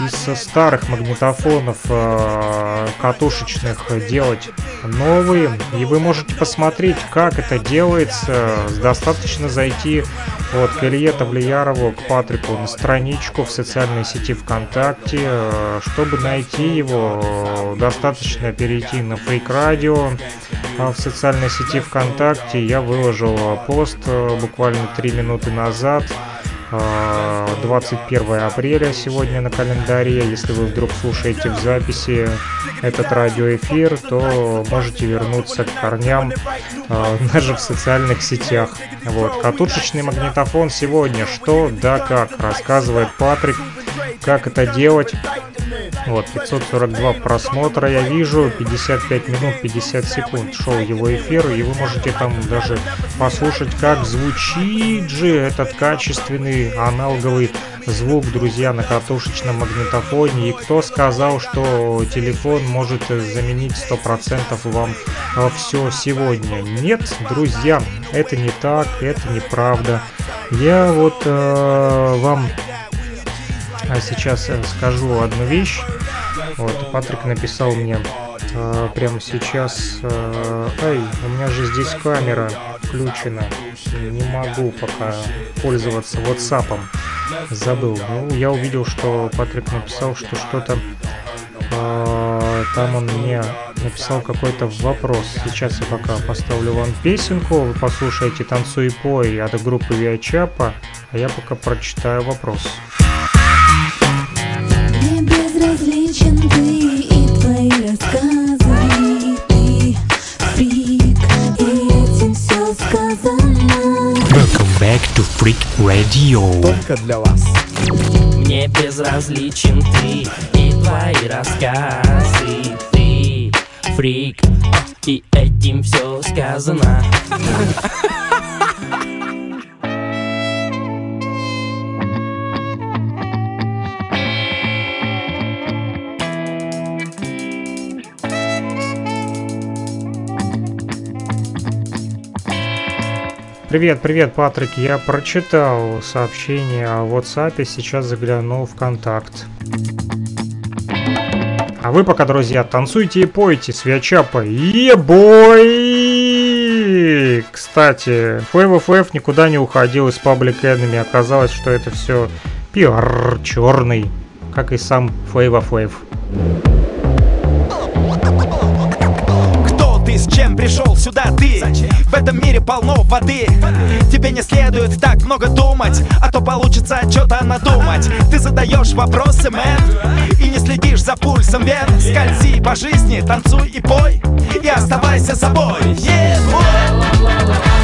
из старых магнитофонов э, катушечных делать новые. И вы можете посмотреть, как это делается. Достаточно зайти вот, к Илье Тавлиярову, к Патрику на страничку в социальной сети ВКонтакте. Э, чтобы найти его, достаточно перейти на Freak Radio в социальной сети ВКонтакте. Я выложил пост э, буквально 3 минуты назад 21 апреля сегодня на календаре. Если вы вдруг слушаете в записи этот радиоэфир, то можете вернуться к корням э, даже в социальных сетях. Вот. Катушечный магнитофон сегодня. Что, да как, рассказывает Патрик. Как это делать? Вот, 542 просмотра я вижу, 55 минут 50 секунд шел его эфир, и вы можете там даже послушать, как звучит же этот качественный аналоговый звук, друзья, на катушечном магнитофоне. И кто сказал, что телефон может заменить 100% вам все сегодня? Нет, друзья, это не так, это неправда. Я вот э, вам сейчас скажу одну вещь. Вот, Патрик написал мне э, прямо сейчас. Э, Эй, у меня же здесь камера включена. Не могу пока пользоваться WhatsApp. Забыл. Ну, я увидел, что Патрик написал, что что-то э, там он мне написал какой-то вопрос. Сейчас я пока поставлю вам песенку. Вы послушаете «Танцуй и пой» от группы Виачапа, а я пока прочитаю вопрос. Безразличен ты и твои рассказы Ты фрик, и этим все сказано Welcome back to Freak Radio. Только для вас. Мне безразличен ты и твои рассказы Ты фрик, и этим все сказано (laughs) Привет, привет, Патрик. Я прочитал сообщение о WhatsApp, сейчас заглянул в контакт. А вы пока, друзья, танцуйте и пойте, свечапа. Ебой! Кстати, FFF никуда не уходил из Public Enemy. Оказалось, что это все пиар черный, как и сам FFF. Кто ты, с чем пришел сюда ты? В этом мире полно воды. Тебе не следует так много думать А то получится что-то надумать. Ты задаешь вопросы, мэн И не следишь за пульсом вен. Скользи по жизни, танцуй и пой И оставайся собой. Yeah,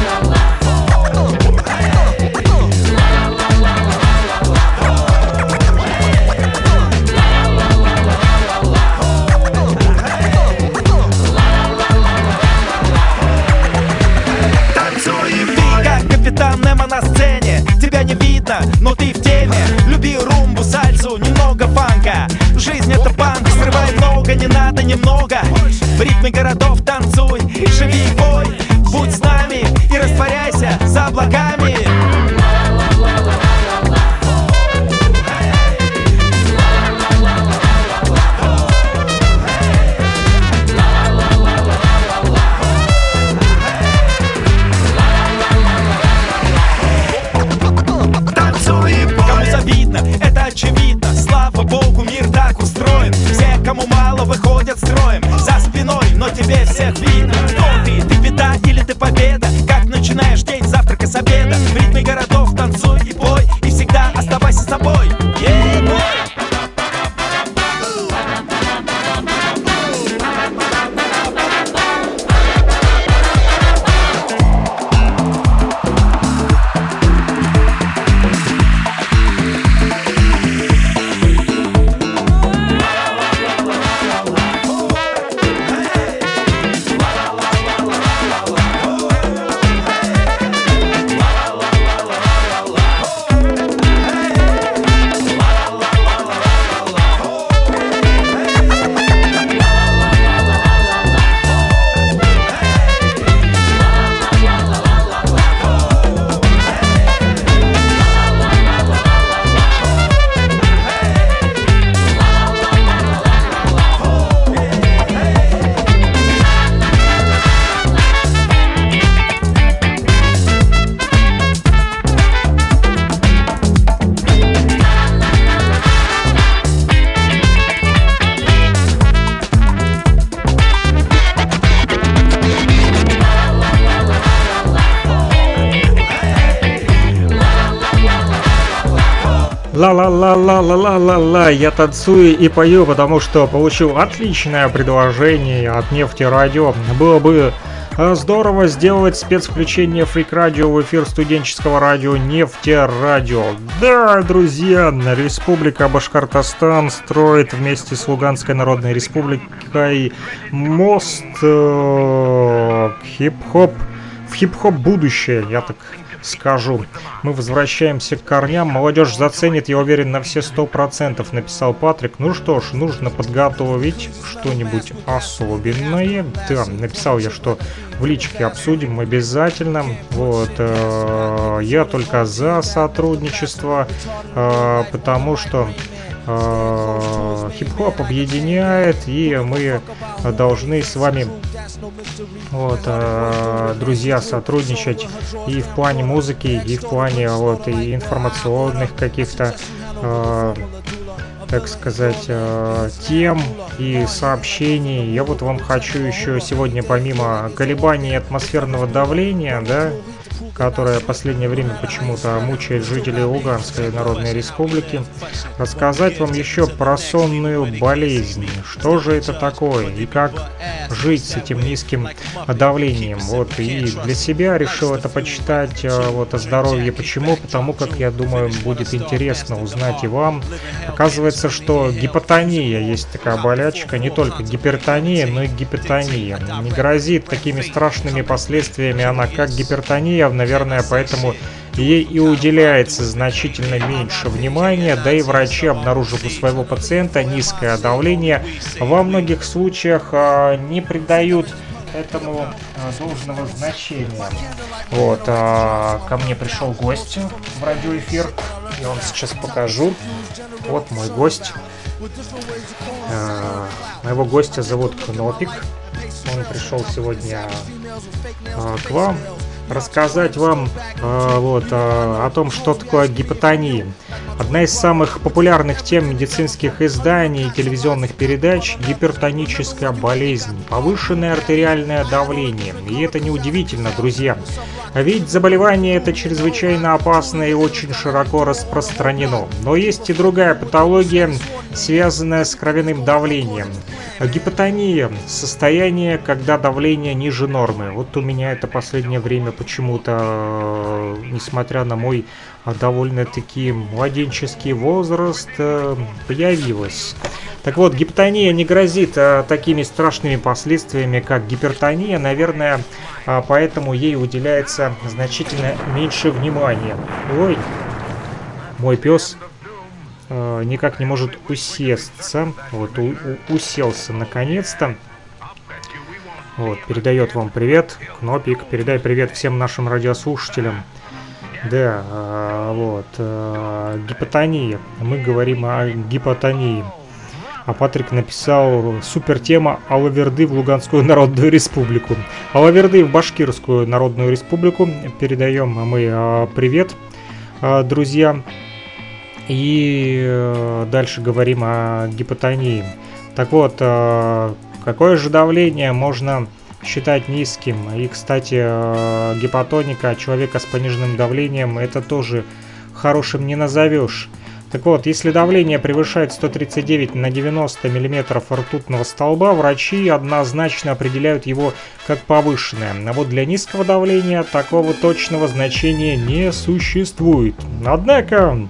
ты в теме? Люби румбу, сальсу, немного фанка. Жизнь это банк, срывай много, не надо немного. В ритме городов танцуй, живи и пой. Будь с нами и растворяйся за облаками кому мало, выходят строем. За спиной, но тебе всех видно. Кто ты? Ты беда или ты победа? Как начинаешь день, завтрак и с обеда? В ритме городов танцуй и пой. И всегда оставайся собой Ла-ла-ла-ла-ла-ла-ла-ла, я танцую и пою, потому что получил отличное предложение от Нефти Радио. Было бы а, здорово сделать спецфключение Фрик Радио в эфир студенческого радио Нефти Радио. Да, друзья, Республика Башкортостан строит вместе с Луганской Народной Республикой мост э, хип-хоп в хип-хоп будущее, я так скажу. Мы возвращаемся к корням. Молодежь заценит, я уверен, на все сто процентов, написал Патрик. Ну что ж, нужно подготовить что-нибудь особенное. Да, написал я, что в личке обсудим обязательно. Вот, э, я только за сотрудничество, э, потому что э, хип-хоп объединяет, и мы должны с вами, вот, э, друзья, сотрудничать и в плане музыки, и в плане вот и информационных каких-то, э, так сказать, тем и сообщений. Я вот вам хочу еще сегодня, помимо колебаний атмосферного давления, да, которая в последнее время почему-то мучает жителей Луганской Народной Республики, рассказать вам еще про сонную болезнь. Что же это такое и как жить с этим низким давлением. Вот и для себя решил это почитать э, вот о здоровье. Почему? Потому как я думаю будет интересно узнать и вам. Оказывается, что гипотония есть такая болячка, не только гипертония, но и гипотония. Не грозит такими страшными последствиями она, как гипертония, наверное, поэтому ей и уделяется значительно меньше внимания, да и врачи, обнаружив у своего пациента низкое давление, во многих случаях а, не придают этому а, должного значения. Вот, а, ко мне пришел гость в радиоэфир, я вам сейчас покажу. Вот мой гость. Э, моего гостя зовут Кнопик. Он пришел сегодня э, к вам рассказать вам э, вот, э, о том, что такое гипотония. Одна из самых популярных тем медицинских изданий и телевизионных передач – гипертоническая болезнь, повышенное артериальное давление. И это неудивительно, друзья. Ведь заболевание это чрезвычайно опасно и очень широко распространено. Но есть и другая патология, связанная с кровяным давлением. Гипотония – состояние, когда давление ниже нормы. Вот у меня это последнее время почему-то, несмотря на мой довольно-таки младенческий возраст, э, появилось. Так вот, гипотония не грозит а, такими страшными последствиями, как гипертония. Наверное, а, поэтому ей уделяется значительно меньше внимания. Ой, мой пес а, никак не может усесться. Вот, уселся наконец-то. Вот, передает вам привет, Кнопик. Передай привет всем нашим радиослушателям. Да, а, вот, а, гипотония. Мы говорим о гипотонии. А Патрик написал супер тема Алаверды в Луганскую Народную Республику. Алаверды в Башкирскую Народную Республику. Передаем мы а, привет, друзья. И а, дальше говорим о гипотонии. Так вот, какое же давление можно считать низким? И, кстати, а, гипотоника человека с пониженным давлением это тоже хорошим не назовешь. Так вот, если давление превышает 139 на 90 мм ртутного столба, врачи однозначно определяют его как повышенное. А вот для низкого давления такого точного значения не существует. Однако,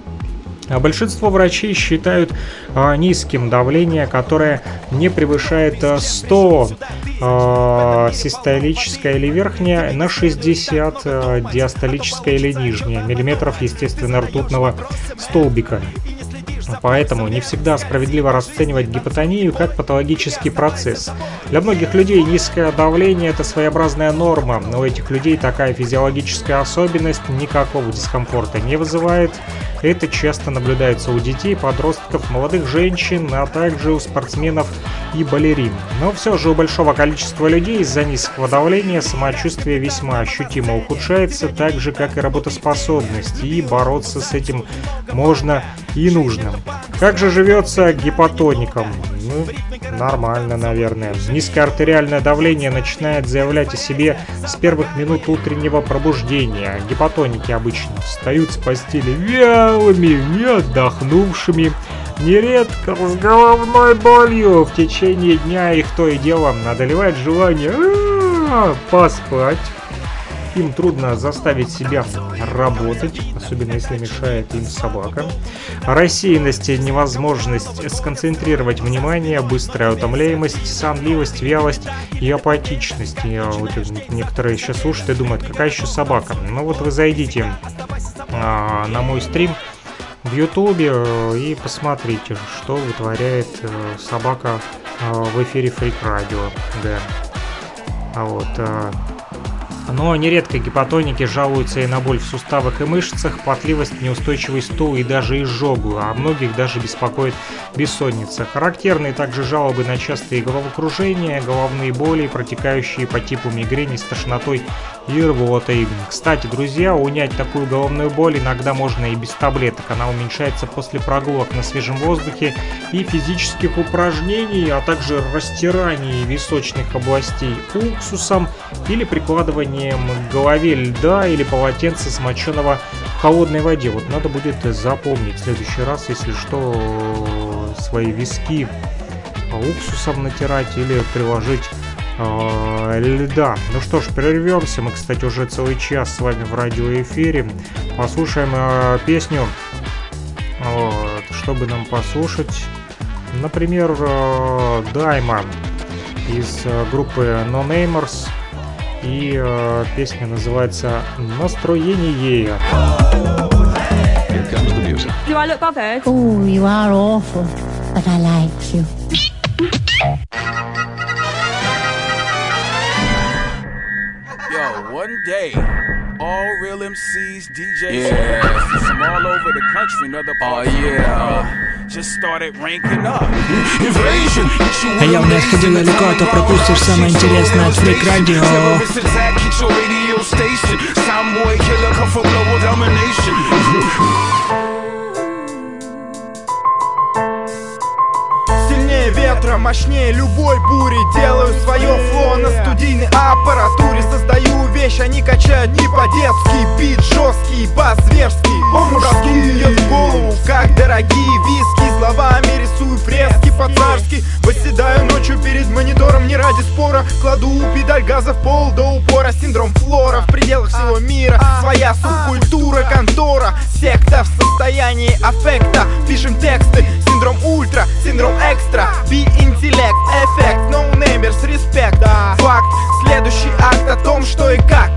большинство врачей считают а, низким давление, которое не превышает 100 а, систолическое или верхнее на 60 а, диастолическое или нижнее миллиметров, естественно, ртутного столбика. Поэтому не всегда справедливо расценивать гипотонию как патологический процесс. Для многих людей низкое давление – это своеобразная норма, но у этих людей такая физиологическая особенность никакого дискомфорта не вызывает. Это часто наблюдается у детей, подростков, молодых женщин, а также у спортсменов и балерин. Но все же у большого количества людей из-за низкого давления самочувствие весьма ощутимо ухудшается, так же как и работоспособность, и бороться с этим можно и нужно. Как же живется гипотоником? Ну, нормально, наверное. Низкое артериальное давление начинает заявлять о себе с первых минут утреннего пробуждения. Гипотоники обычно встают с постели вялыми, не отдохнувшими, нередко с головной болью. В течение дня их то и дело одолевает желание а, поспать им трудно заставить себя работать, особенно если мешает им собака. Рассеянность, невозможность сконцентрировать внимание, быстрая утомляемость, сонливость, вялость и апатичность. И вот некоторые сейчас слушают и думают, какая еще собака. Ну вот вы зайдите а, на мой стрим в ютубе э, и посмотрите, что вытворяет э, собака э, в эфире Freak Radio. Да. А вот но нередко гипотоники жалуются и на боль в суставах и мышцах, потливость, неустойчивый стул и даже изжогу, а многих даже беспокоит бессонница. Характерны также жалобы на частые головокружения, головные боли, протекающие по типу мигрени с тошнотой и рвотой. Кстати, друзья, унять такую головную боль иногда можно и без таблеток. Она уменьшается после прогулок на свежем воздухе и физических упражнений, а также растираний височных областей уксусом или прикладыванием к голове льда или полотенца, смоченного в холодной воде. Вот надо будет запомнить в следующий раз, если что, свои виски уксусом натирать или приложить льда. Ну что ж, прервемся. Мы, кстати, уже целый час с вами в радиоэфире. Послушаем э, песню. Вот, чтобы нам послушать, например, э, Дайма из группы No Namers. И песня называется «Настроение». Do I look bothered? Oh, you are awful, but I like you. Yo, one day. all real MCs, DJs, yeah. from all over the country and other parts. Oh yeah. Just started ranking up. Invasion. А я у нас ходил далеко, а то пропустишь самое интересное от Freak Radio. radio station. Soundboy killer come for global domination. (laughs) Мощнее любой бури Делаю свое фло на студийной аппаратуре. Создаю вещь, они качают не по-детски. Бит жесткий, бас зверский. Мужский бьет в голову, как дорогие виски. Словами рисую фрески по-царски. Восседаю ночью перед монитором не ради спора. Кладу педаль газа в пол до упора. Синдром флора в пределах всего мира. Своя субкультура, контора Секта в состоянии аффекта. Пишем тексты, синдром ультра, синдром экстра. Би интеллект, эффект, ноунеймерс, респект Факт, следующий акт о том, что и как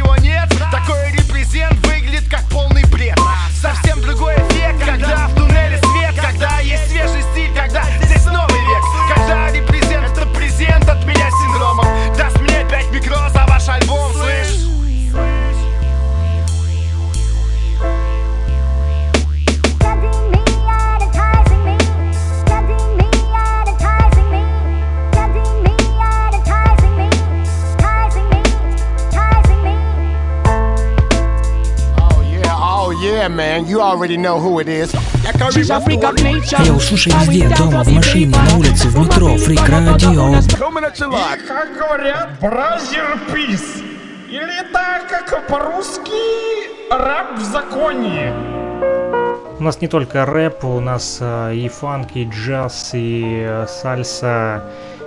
ничего нет. Такой репрезент выглядит как полный бред. Совсем другой эффект, когда в already know who it is. Я услышай везде, дома, в машине, на улице, в метро, you live. Как говорят, бразер пис. Или так, как по-русски, раб в законе. У нас не только рэп, у нас э, и фанк, и джаз, и э, сальса,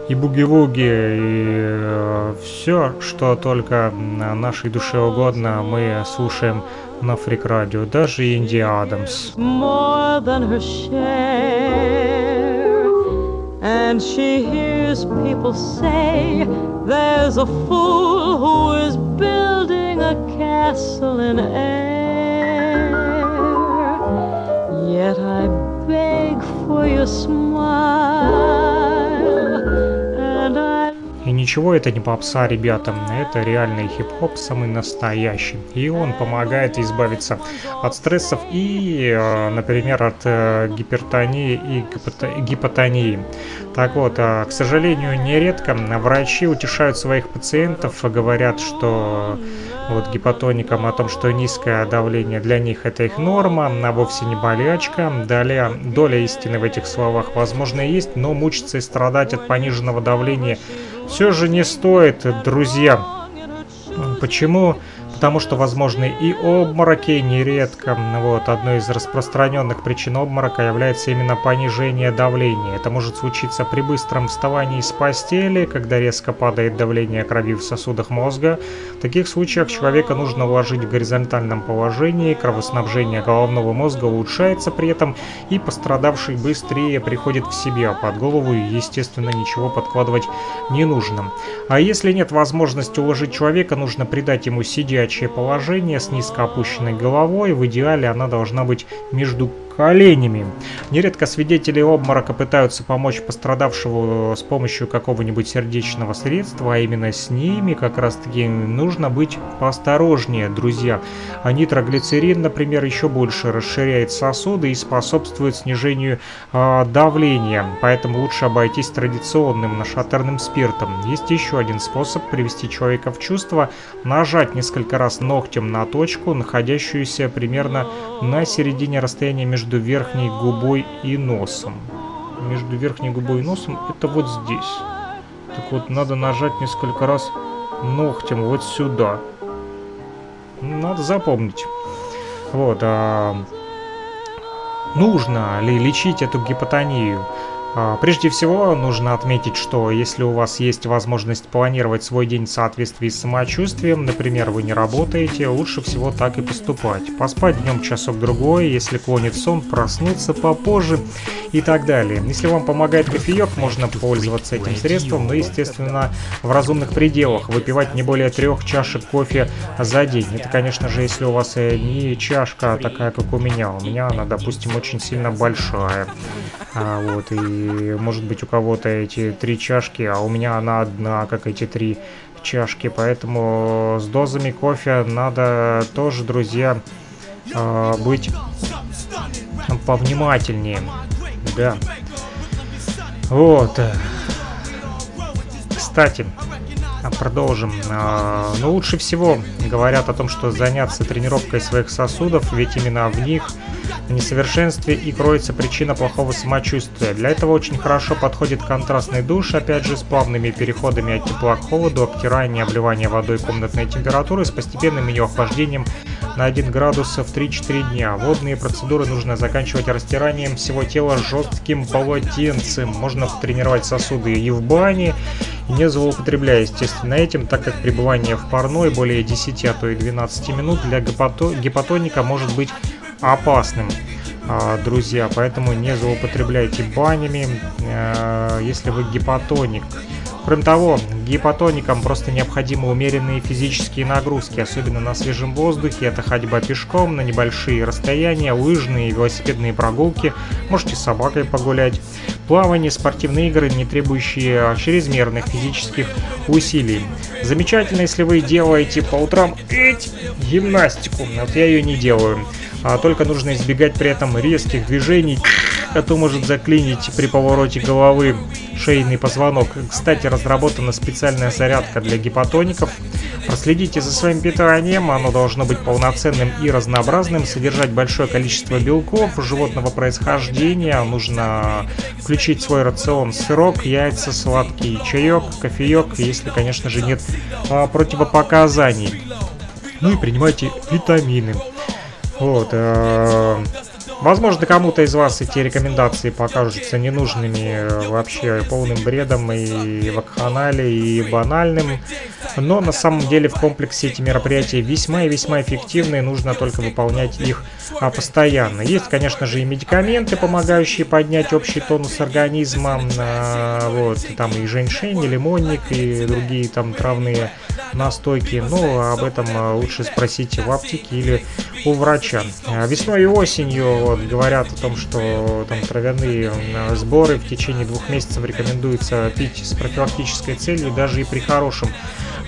и буги-вуги, и все, что только нашей душе угодно, мы слушаем на Фрик Радио, даже Инди Адамс. And she hears people say there's a fool who is building a castle in air. Yet I beg for your smile, И ничего это не попса, ребята, это реальный хип-хоп, самый настоящий. И он помогает избавиться от стрессов и, э, например, от э, гипертонии и гипотонии. Так вот, э, к сожалению, нередко врачи утешают своих пациентов, говорят, что вот гипотоникам о том, что низкое давление для них это их норма, а вовсе не болячка. Далее, доля истины в этих словах возможно есть, но мучиться и страдать от пониженного давления все же не стоит, друзья. Почему? Потому что возможны и обмороки нередко. Вот, одной из распространенных причин обморока является именно понижение давления. Это может случиться при быстром вставании с постели, когда резко падает давление крови в сосудах мозга. В таких случаях человека нужно уложить в горизонтальном положении, кровоснабжение головного мозга улучшается при этом, и пострадавший быстрее приходит в себя. Под голову, естественно, ничего подкладывать не нужно. А если нет возможности уложить человека, нужно придать ему сидячее положение с низко опущенной головой. В идеале она должна быть между коленями. Нередко свидетели обморока пытаются помочь пострадавшему с помощью какого-нибудь сердечного средства, а именно с ними как раз таки нужно быть поосторожнее, друзья. А нитроглицерин, например, еще больше расширяет сосуды и способствует снижению э, давления, поэтому лучше обойтись традиционным нашатырным спиртом. Есть еще один способ привести человека в чувство, нажать несколько раз ногтем на точку, находящуюся примерно на середине расстояния между верхней губой и носом. Между верхней губой и носом это вот здесь. Так вот, надо нажать несколько раз ногтем вот сюда. Надо запомнить. Вот. А, нужно ли лечить эту гипотонию? А, прежде всего, нужно отметить, что если у вас есть возможность планировать свой день в соответствии с самочувствием, например, вы не работаете, лучше всего так и поступать. Поспать днем часок-другой, если клонит сон, проснуться попозже и так далее. Если вам помогает кофеек, можно пользоваться этим средством, но, естественно, в разумных пределах. Выпивать не более трех чашек кофе за день. Это, конечно же, если у вас э, не чашка такая, как у меня. У меня она, допустим, очень сильно большая. А, вот, и может быть у кого-то эти три чашки, а у меня она одна, как эти три чашки. Поэтому с дозами кофе надо тоже, друзья, а, быть повнимательнее. Да. Вот. Кстати, продолжим. А, но лучше всего говорят о том, что заняться тренировкой своих сосудов, ведь именно в них несовершенстве и кроется причина плохого самочувствия. Для этого очень хорошо подходит контрастный душ, опять же, с плавными переходами от тепла к холоду, обтирание, обливание водой комнатной температуры с постепенным ее охлаждением на 1 градус в 3-4 дня. Водные процедуры нужно заканчивать растиранием всего тела жестким полотенцем. Можно тренировать сосуды и в бане, не злоупотребляя, естественно, этим, так как пребывание в парной более 10, а то и 12 минут для гипотоника может быть опасным а, друзья, поэтому не злоупотребляйте банями, а, если вы гипотоник. Кроме того, гипотоникам просто необходимы умеренные физические нагрузки, особенно на свежем воздухе. Это ходьба пешком на небольшие расстояния, лыжные и велосипедные прогулки, можете с собакой погулять. Плавание, спортивные игры, не требующие чрезмерных физических усилий. Замечательно, если вы делаете по утрам гимнастику. Вот я ее не делаю а только нужно избегать при этом резких движений, а то может заклинить при повороте головы шейный позвонок. Кстати, разработана специальная зарядка для гипотоников. Проследите за своим питанием, оно должно быть полноценным и разнообразным, содержать большое количество белков животного происхождения, нужно включить свой рацион сырок, яйца, сладкий чаек, кофеек, если, конечно же, нет а, противопоказаний. Ну и принимайте витамины. Вот. Э, возможно, кому-то из вас эти рекомендации покажутся ненужными, э, вообще полным бредом и вакханале, и банальным. Но на самом деле в комплексе эти мероприятия весьма и весьма эффективны, нужно только выполнять их а, постоянно. Есть, конечно же, и медикаменты, помогающие поднять общий тонус организма. А, вот, там и женьшень, и лимонник, и другие там травные настойки. Но об этом а, лучше спросите в аптеке или у врача. Весной и осенью вот, говорят о том, что там травяные сборы в течение двух месяцев рекомендуется пить с профилактической целью, даже и при хорошем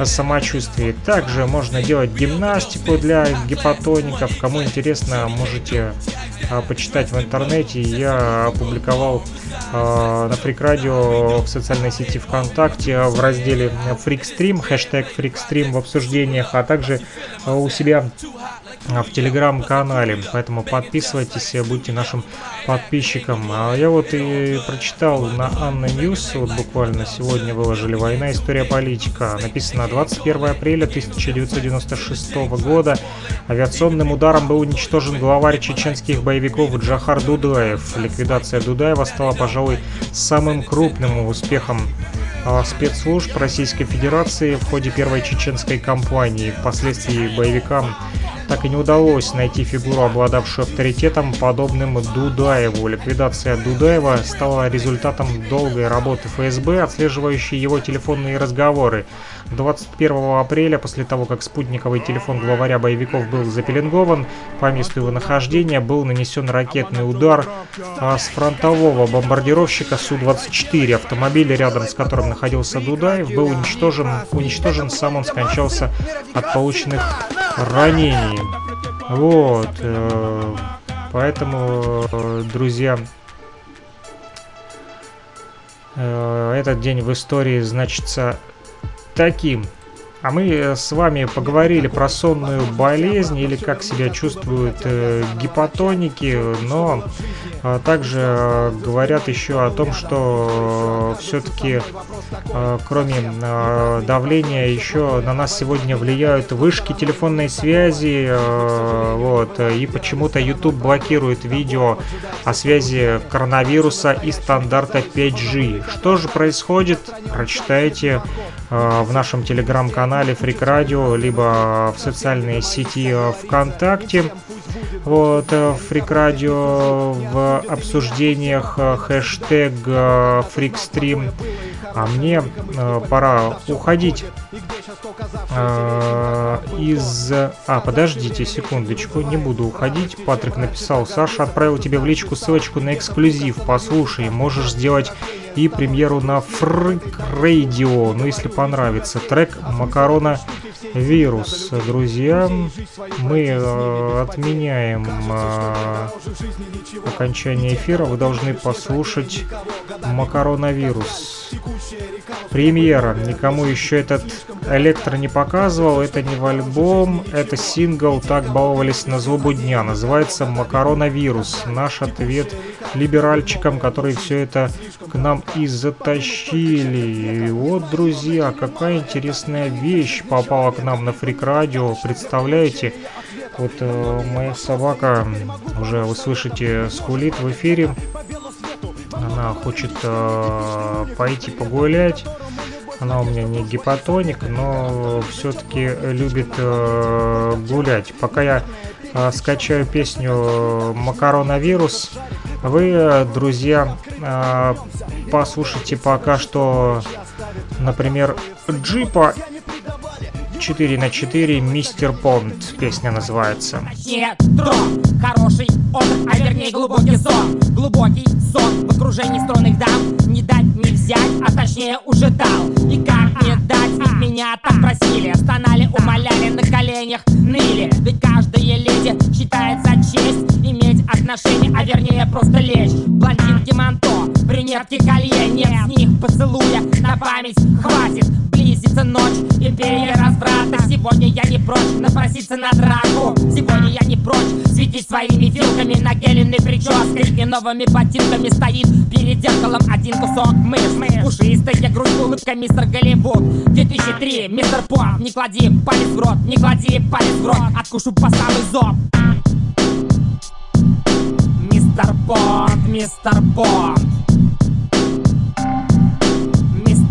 самочувствии. Также можно делать гимнастику для гипотоников. Кому интересно, можете почитать в интернете. Я опубликовал а, на Radio в социальной сети ВКонтакте в разделе Freakstream, хэштег Freakstream в обсуждениях, а также а, у себя в телеграм-канале, поэтому подписывайтесь, будьте нашим подписчиком. А я вот и прочитал на Анна Ньюс, вот буквально сегодня выложили «Война. История политика». Написано 21 апреля 1996 года. Авиационным ударом был уничтожен главарь чеченских боевиков Джахар Дудаев. Ликвидация Дудаева стала, пожалуй, самым крупным успехом а, спецслужб Российской Федерации в ходе первой чеченской кампании. Впоследствии боевикам так и не удалось найти фигуру, обладавшую авторитетом, подобным Дудаеву. Ликвидация Дудаева стала результатом долгой работы ФСБ, отслеживающей его телефонные разговоры. 21 апреля, после того, как спутниковый телефон главаря боевиков был запеленгован, по месту его нахождения был нанесен ракетный удар а с фронтового бомбардировщика Су-24. Автомобиль, рядом с которым находился Дудаев, был уничтожен, уничтожен сам он скончался от полученных ранений. Вот. Э, поэтому, друзья, э, этот день в истории значится таким. А мы с вами поговорили про сонную болезнь или как себя чувствуют э, гипотоники, но э, также э, говорят еще о том, что э, все-таки э, кроме э, давления еще на нас сегодня влияют вышки телефонной связи, э, вот, и почему-то YouTube блокирует видео о связи коронавируса и стандарта 5G. Что же происходит? Прочитайте э, в нашем телеграм-канале Freak Radio, либо в социальной сети ВКонтакте. Вот, э, Freak Radio в обсуждениях э, хэштег э, FreakStream. А мне э, пора уходить э, из... А, подождите секундочку, не буду уходить. Патрик написал, Саша отправил тебе в личку ссылочку на эксклюзив. Послушай, можешь сделать и премьеру на Freak Radio, ну если понравится. Трек Макарона Вирус. Друзья, мы э, отменяем э, окончание эфира. Вы должны послушать Макаронавирус. Премьера. Никому еще этот электро не показывал. Это не в альбом, это сингл. Так баловались на злобу дня. Называется Макаронавирус. Наш ответ либеральчикам, которые все это к нам и затащили. И вот, друзья, какая интересная вещь попала к нам на Фрик Радио. Представляете? Вот э, моя собака, уже вы слышите, скулит в эфире. Она хочет э, пойти погулять. Она у меня не гипотоник, но все-таки любит э, гулять. Пока я э, скачаю песню «Макаронавирус», вы, э, друзья, э, послушайте пока что, например, Джипа 4 на 4 Мистер Понд песня называется. Нет, дрон, хороший отдых, а вернее глубокий сон Глубокий сон в окружении стройных дам. Не дать, не взять, а точнее уже дал. Никак не дать, ведь меня так просили. Стонали, умоляли, на коленях ныли. Ведь каждая леди считается честь Иметь отношения, а вернее просто лечь. Блондинки манто, брюнетки колье Нет с них поцелуя, на память хватит. Близится ночь, империя разврата. Сегодня я не прочь напроситься на драку. Сегодня я не прочь светить своими вилками Нагеленной прической. И новыми ботинками Стоит перед зеркалом один кусок мышь Пушистая грудь, улыбка мистер Голливуд. 2003, мистер Поп, не клади палец в рот Не клади палец в рот, откушу по самый зоб. Мистер Бонд, мистер Бонд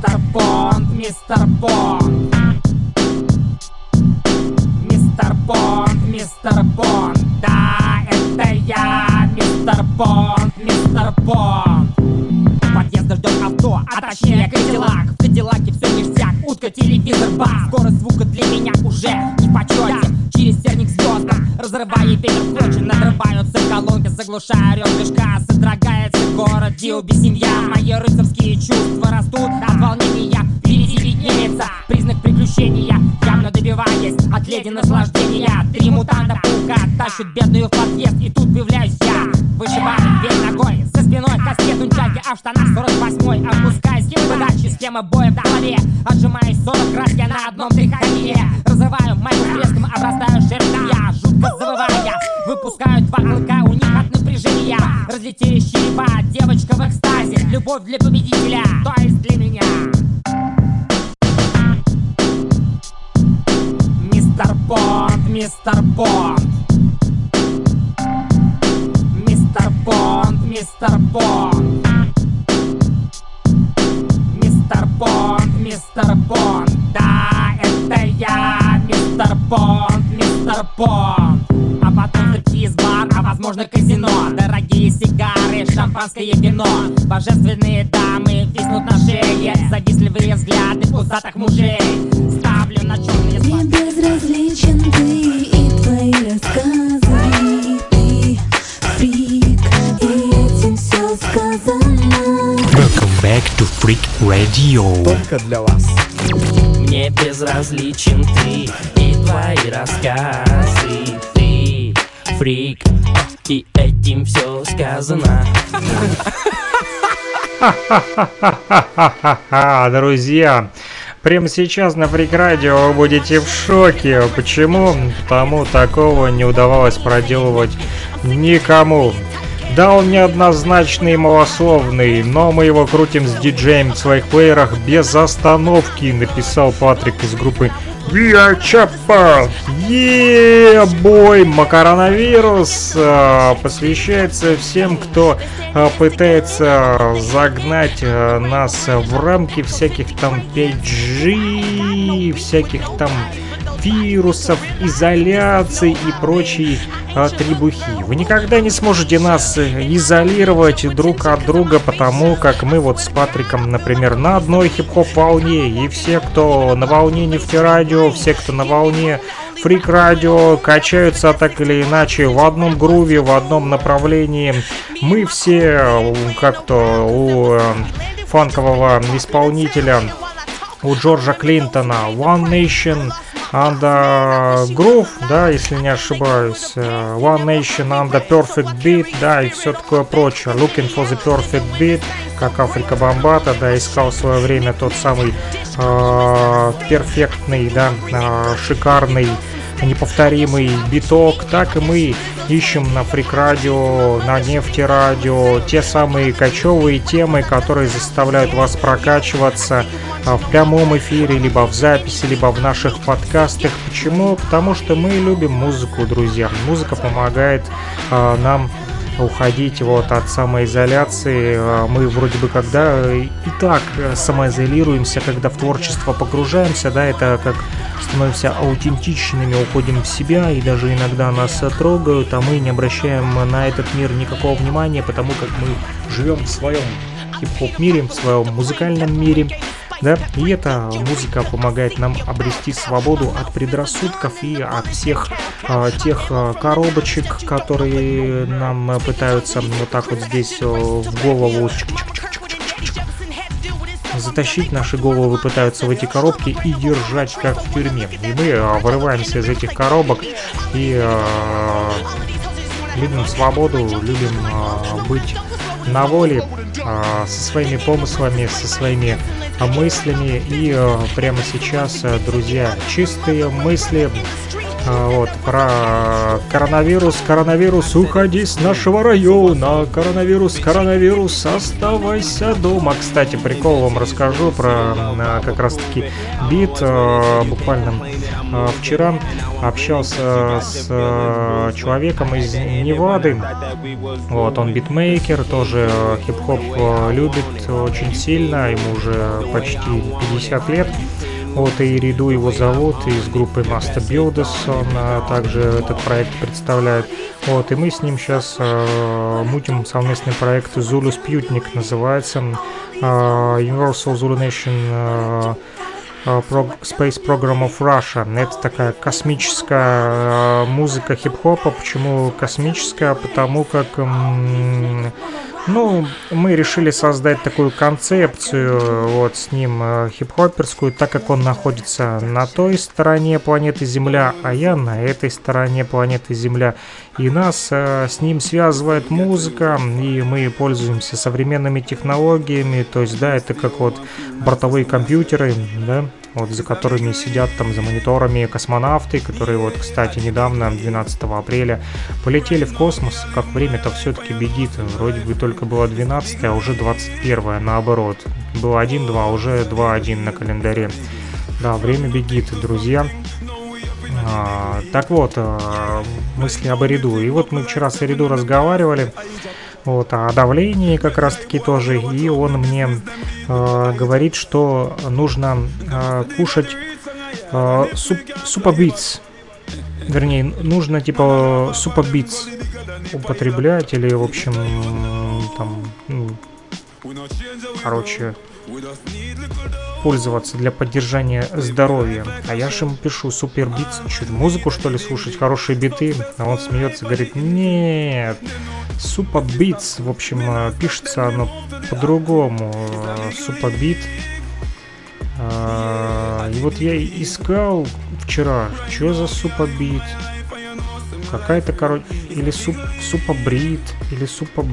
Мистер Бонд, мистер Бонд Мистер Бонд, мистер Бонд Да, это я, мистер Бонд, мистер Бонд Подъезда ждет авто, а точнее Кадиллак. В Кадиллаке все ништяк, утка, телевизор, бас. Скорость звука для меня уже не в почете. Через терник звездам, разрывая ветер в клочья Надрываются колонки, заглушая рев движка. Содрогается город, Диуби, семья. Мои рыцарские чувства растут от волнения Впереди виднеется признак приключения Явно добиваясь от леди наслаждения. Три мутанта паука тащат бедную в подъезд И тут появляюсь я, вышибаю дверь ногой За спиной каскет унчаки, а в штанах 48-й Опускаюсь с подачи, схема боя в голове. Отжимаюсь 40 раз, я на одном дыхании. Разрываю майку треском, обрастаю шерстью я Жутко завывая, выпускаю два клыка У них от напряжения разлетелись черепа Девочка в экстазе, любовь для победителя То есть для меня. Мистер Бонд, мистер Бонд Мистер Бонд, мистер Бонд Мистер Бонд, мистер Бонд Да, это я, мистер Бонд, мистер Бонд Стриптиз-бар, а возможно казино. Дорогие сигары, шампанское вино. Божественные дамы виснут на шее. Завистливые взгляды пузатых мужей. Ставлю на черные Мне безразличен ты и твои рассказы. Ты фрик, и этим все сказано. Welcome back to Freak Radio. Только для вас. Мне безразличен ты и твои рассказы фрик, и этим все сказано друзья. Прямо сейчас на Фрик Радио вы будете в шоке. Почему? Потому такого не удавалось проделывать никому. Да, он неоднозначный и малословный, но мы его крутим с диджеем в своих плеерах без остановки, написал Патрик из группы Виа Чапа. Е-бой! Макаронавирус э, посвящается всем, кто э, пытается загнать э, нас в рамки всяких там 5G, всяких там вирусов, изоляции и прочей требухи. Вы никогда не сможете нас изолировать друг от друга, потому как мы вот с Патриком, например, на одной хип-хоп волне, и все, кто на волне нефтерадио, все, кто на волне фрик радио, качаются так или иначе в одном груве, в одном направлении. Мы все как-то у э, фанкового исполнителя у Джорджа Клинтона One Nation Under Groove, да, если не ошибаюсь, э, One Nation Under Perfect Beat, да, и все такое прочее. Looking for the Perfect Beat, как Африка Бомбата, да, искал в свое время тот самый э, перфектный, да, э, шикарный неповторимый биток, так и мы ищем на Фрик Радио, на Нефти Радио те самые кочевые темы, которые заставляют вас прокачиваться а, в прямом эфире, либо в записи, либо в наших подкастах. Почему? Потому что мы любим музыку, друзья. Музыка помогает а, нам уходить вот от самоизоляции. А, мы вроде бы когда и так самоизолируемся, когда в творчество погружаемся, да, это как становимся аутентичными, уходим в себя и даже иногда нас трогают, а мы не обращаем на этот мир никакого внимания, потому как мы живем в своем хип-хоп мире, в своем музыкальном мире, да, и эта музыка помогает нам обрести свободу от предрассудков и от всех э, тех э, коробочек, которые нам пытаются вот так вот здесь э, в голову затащить наши головы пытаются в эти коробки и держать как в тюрьме. И мы э, вырываемся из этих коробок и э, любим свободу, любим э, быть на воле э, со своими помыслами, со своими мыслями. И э, прямо сейчас, друзья, чистые мысли а, вот, про коронавирус. Коронавирус, уходи с нашего района. Коронавирус, коронавирус, оставайся дома. Кстати, прикол вам расскажу про как раз таки бит. А, буквально а, вчера общался с человеком из Невады. Вот, он битмейкер, тоже хип-хоп любит очень сильно. Ему уже почти 50 лет. Вот и Риду его зовут из группы Master Builders, он а, также этот проект представляет. Вот, и мы с ним сейчас а, мутим совместный проект Zulu Sputnik называется. А, Universal Zulu Nation а, Space Program of Russia. Это такая космическая музыка хип-хопа. Почему космическая? Потому как ну, мы решили создать такую концепцию вот с ним э, хип-хоперскую, так как он находится на той стороне планеты Земля, а я на этой стороне планеты Земля. И нас э, с ним связывает музыка, и мы пользуемся современными технологиями, то есть, да, это как вот бортовые компьютеры, да, вот за которыми сидят там за мониторами космонавты, которые вот, кстати, недавно, 12 апреля, полетели в космос. Как время-то все-таки бегит. Вроде бы только было 12, а уже 21, наоборот. Было 1-2, а уже 2-1 на календаре. Да, время бегит, друзья. А, так вот, а, мысли об Эриду. И вот мы вчера с Эриду разговаривали вот, о давлении как раз-таки тоже. И он мне э, говорит, что нужно э, кушать э, суп, супобиц. Вернее, нужно типа супобиц употреблять или, в общем, там, ну, короче, пользоваться для поддержания здоровья. А я же ему пишу, супер бит, что музыку что ли слушать, хорошие биты? А он смеется, говорит, нет, супа битс, в общем, э, пишется оно по-другому, супа бит. А, и вот я искал вчера, что за супа бит, какая-то, короче, или суп, супа брит, или супа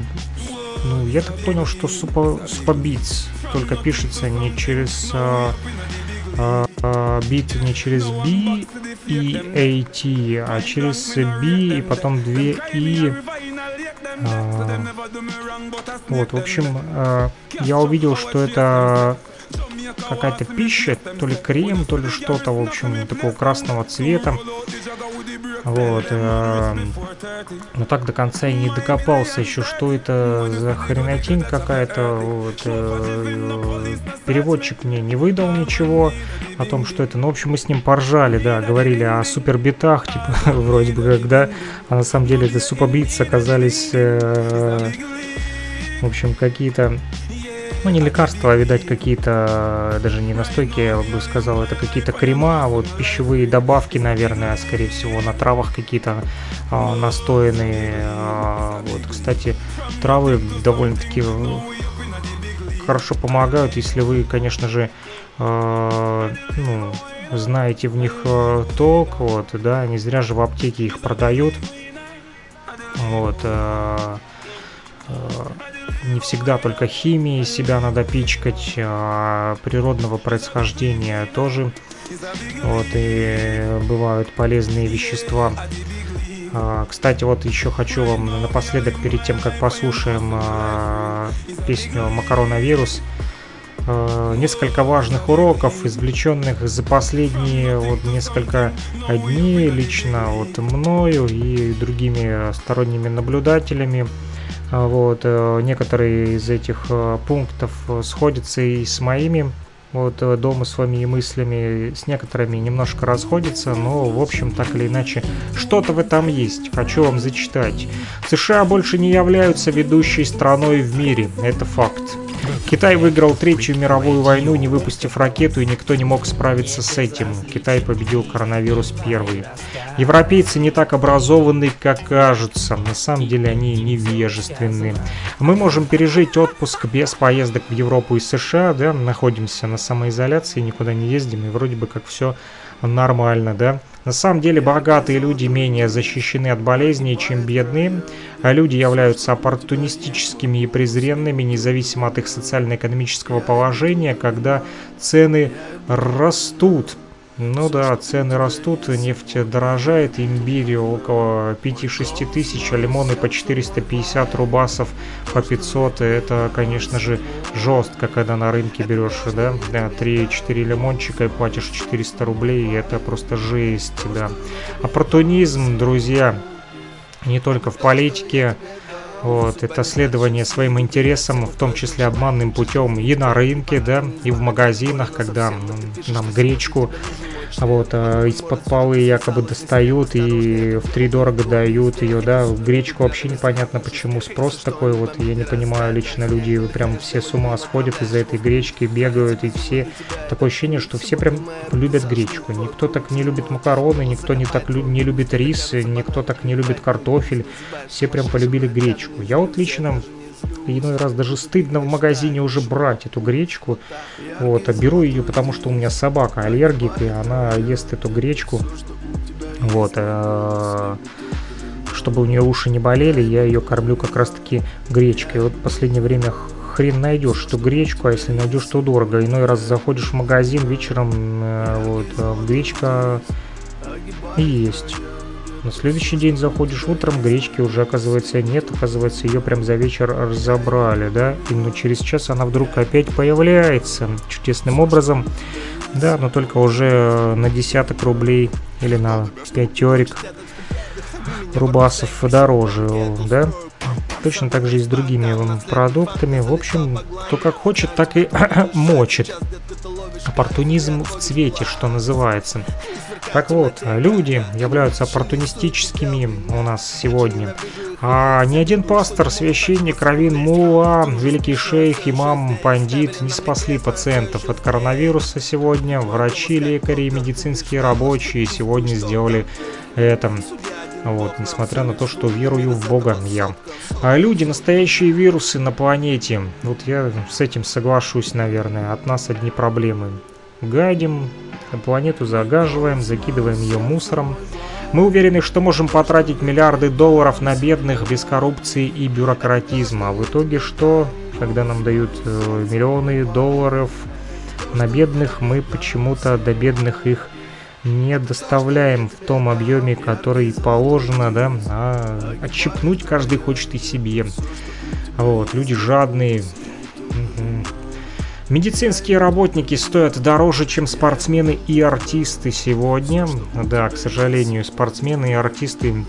ну, я так понял, что супа, супа битс только пишется не через... А, а, а, бит не через B и AT, а через B и потом 2 И. А, вот, в общем, а, я увидел, что это какая-то пища, то ли крем, то ли что-то, в общем, такого красного цвета. Вот. Э, но так до конца и не докопался еще, что это за хренотень какая-то. Вот, э, переводчик мне не выдал ничего о том, что это. Ну, в общем, мы с ним поржали, да, говорили о супербитах, типа, (laughs) вроде бы, когда, а на самом деле это супобитс оказались, э, в общем, какие-то ну, не лекарства, а, видать, какие-то, даже не настойки, я бы сказал, это какие-то крема, вот пищевые добавки, наверное, скорее всего, на травах какие-то а, настоянные. А, вот, кстати, травы довольно-таки хорошо помогают, если вы, конечно же, а, ну, знаете в них а, ток, вот, да, не зря же в аптеке их продают. Вот, а, а, не всегда только химией себя надо пичкать, а природного происхождения тоже. Вот, и бывают полезные вещества. А, кстати, вот еще хочу вам напоследок, перед тем, как послушаем а, песню «Макаронавирус», а, несколько важных уроков, извлеченных за последние вот несколько дней лично вот мною и другими сторонними наблюдателями. А, вот, э, некоторые из этих э, пунктов э, сходятся и с моими вот дома с вами и мыслями с некоторыми немножко расходятся, но в общем так или иначе что-то в этом есть. Хочу вам зачитать. США больше не являются ведущей страной в мире, это факт. Китай выиграл Третью мировую войну, не выпустив ракету, и никто не мог справиться с этим. Китай победил коронавирус первый. Европейцы не так образованы, как кажутся. На самом деле они невежественны. Мы можем пережить отпуск без поездок в Европу и США, да, находимся на самоизоляции, никуда не ездим, и вроде бы как все нормально, да. На самом деле богатые люди менее защищены от болезней, чем бедные. А люди являются оппортунистическими и презренными, независимо от их социально-экономического положения, когда цены растут. Ну да, цены растут, нефть дорожает, имбирь около 5-6 тысяч, а лимоны по 450 рубасов, по 500. Это, конечно же, жестко, когда на рынке берешь, да, 3-4 лимончика и платишь 400 рублей, это просто жесть, да. Оппортунизм, друзья, не только в политике, вот, это следование своим интересам, в том числе обманным путем и на рынке, да, и в магазинах, когда нам гречку вот, а из-под полы якобы достают и в три дорого дают ее, да, гречку вообще непонятно почему спрос такой вот, я не понимаю, лично люди прям все с ума сходят из-за этой гречки, бегают и все, такое ощущение, что все прям любят гречку, никто так не любит макароны, никто не так лю не любит рис, никто так не любит картофель, все прям полюбили гречку. Я вот лично иной раз даже стыдно в магазине уже брать эту гречку. Вот, а беру ее, потому что у меня собака аллергик, и она ест эту гречку. Вот, э, чтобы у нее уши не болели, я ее кормлю как раз таки гречкой. Вот в последнее время хрен найдешь эту гречку, а если найдешь, то дорого. Иной раз заходишь в магазин вечером, э, вот, э, гречка есть. На следующий день заходишь утром, гречки уже, оказывается, нет. Оказывается, ее прям за вечер разобрали, да? И ну, через час она вдруг опять появляется чудесным образом. Да, но только уже на десяток рублей или на пятерик рубасов дороже, да? Точно так же и с другими продуктами. В общем, кто как хочет, так и (clears throat) мочит. Оппортунизм в цвете, что называется. Так вот, люди являются оппортунистическими у нас сегодня. А ни один пастор, священник, раввин, мула, великий шейх, имам, пандит не спасли пациентов от коронавируса сегодня. Врачи, лекари и медицинские рабочие сегодня сделали это. Вот, несмотря на то, что верую в Бога я. А люди настоящие вирусы на планете. Вот я с этим соглашусь, наверное. От нас одни проблемы. Гадим, планету загаживаем, закидываем ее мусором. Мы уверены, что можем потратить миллиарды долларов на бедных без коррупции и бюрократизма. А в итоге что, когда нам дают э, миллионы долларов на бедных мы почему-то до бедных их не доставляем в том объеме, который положено, да, а отщипнуть каждый хочет и себе. Вот, люди жадные. Медицинские работники стоят дороже, чем спортсмены и артисты сегодня. Да, к сожалению, спортсмены и артисты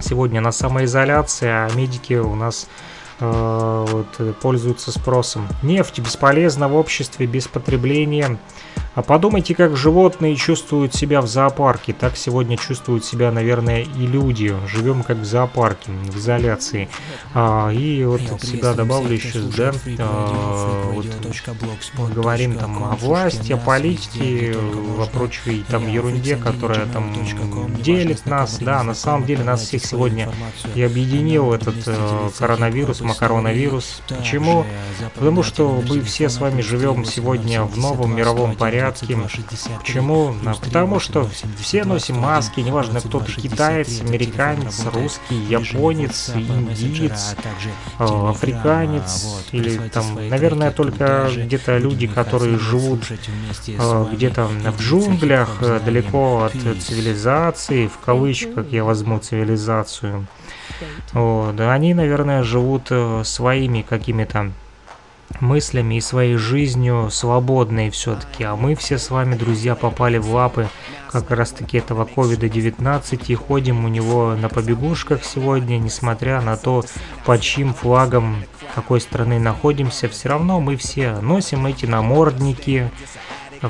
сегодня на самоизоляции, а медики у нас вот, э, пользуются спросом. Нефть бесполезна в обществе без потребления. А подумайте, как животные чувствуют себя в зоопарке. Так сегодня чувствуют себя, наверное, и люди. Живем как в зоопарке, в изоляции. А, и вот от себя добавлю еще, да, а, вот говорим там о власти, о политике, о прочей там ерунде, которая там делит нас. Да, на самом деле нас всех сегодня и объединил этот э, коронавирус. Почему? Потому что мы все с вами живем сегодня в новом мировом порядке. Почему? А, Потому что все носим маски, неважно кто ты, китаец, американец, русский, японец, индиец, э, африканец, или там, наверное, только где-то люди, которые живут э, где-то в джунглях, э, далеко от цивилизации, в кавычках я возьму цивилизацию. Вот, они, наверное, живут э, своими какими-то мыслями и своей жизнью свободной все-таки. А мы все с вами, друзья, попали в лапы как раз таки этого COVID-19 и ходим у него на побегушках сегодня, несмотря на то, под чьим флагом какой страны находимся, все равно мы все носим эти намордники,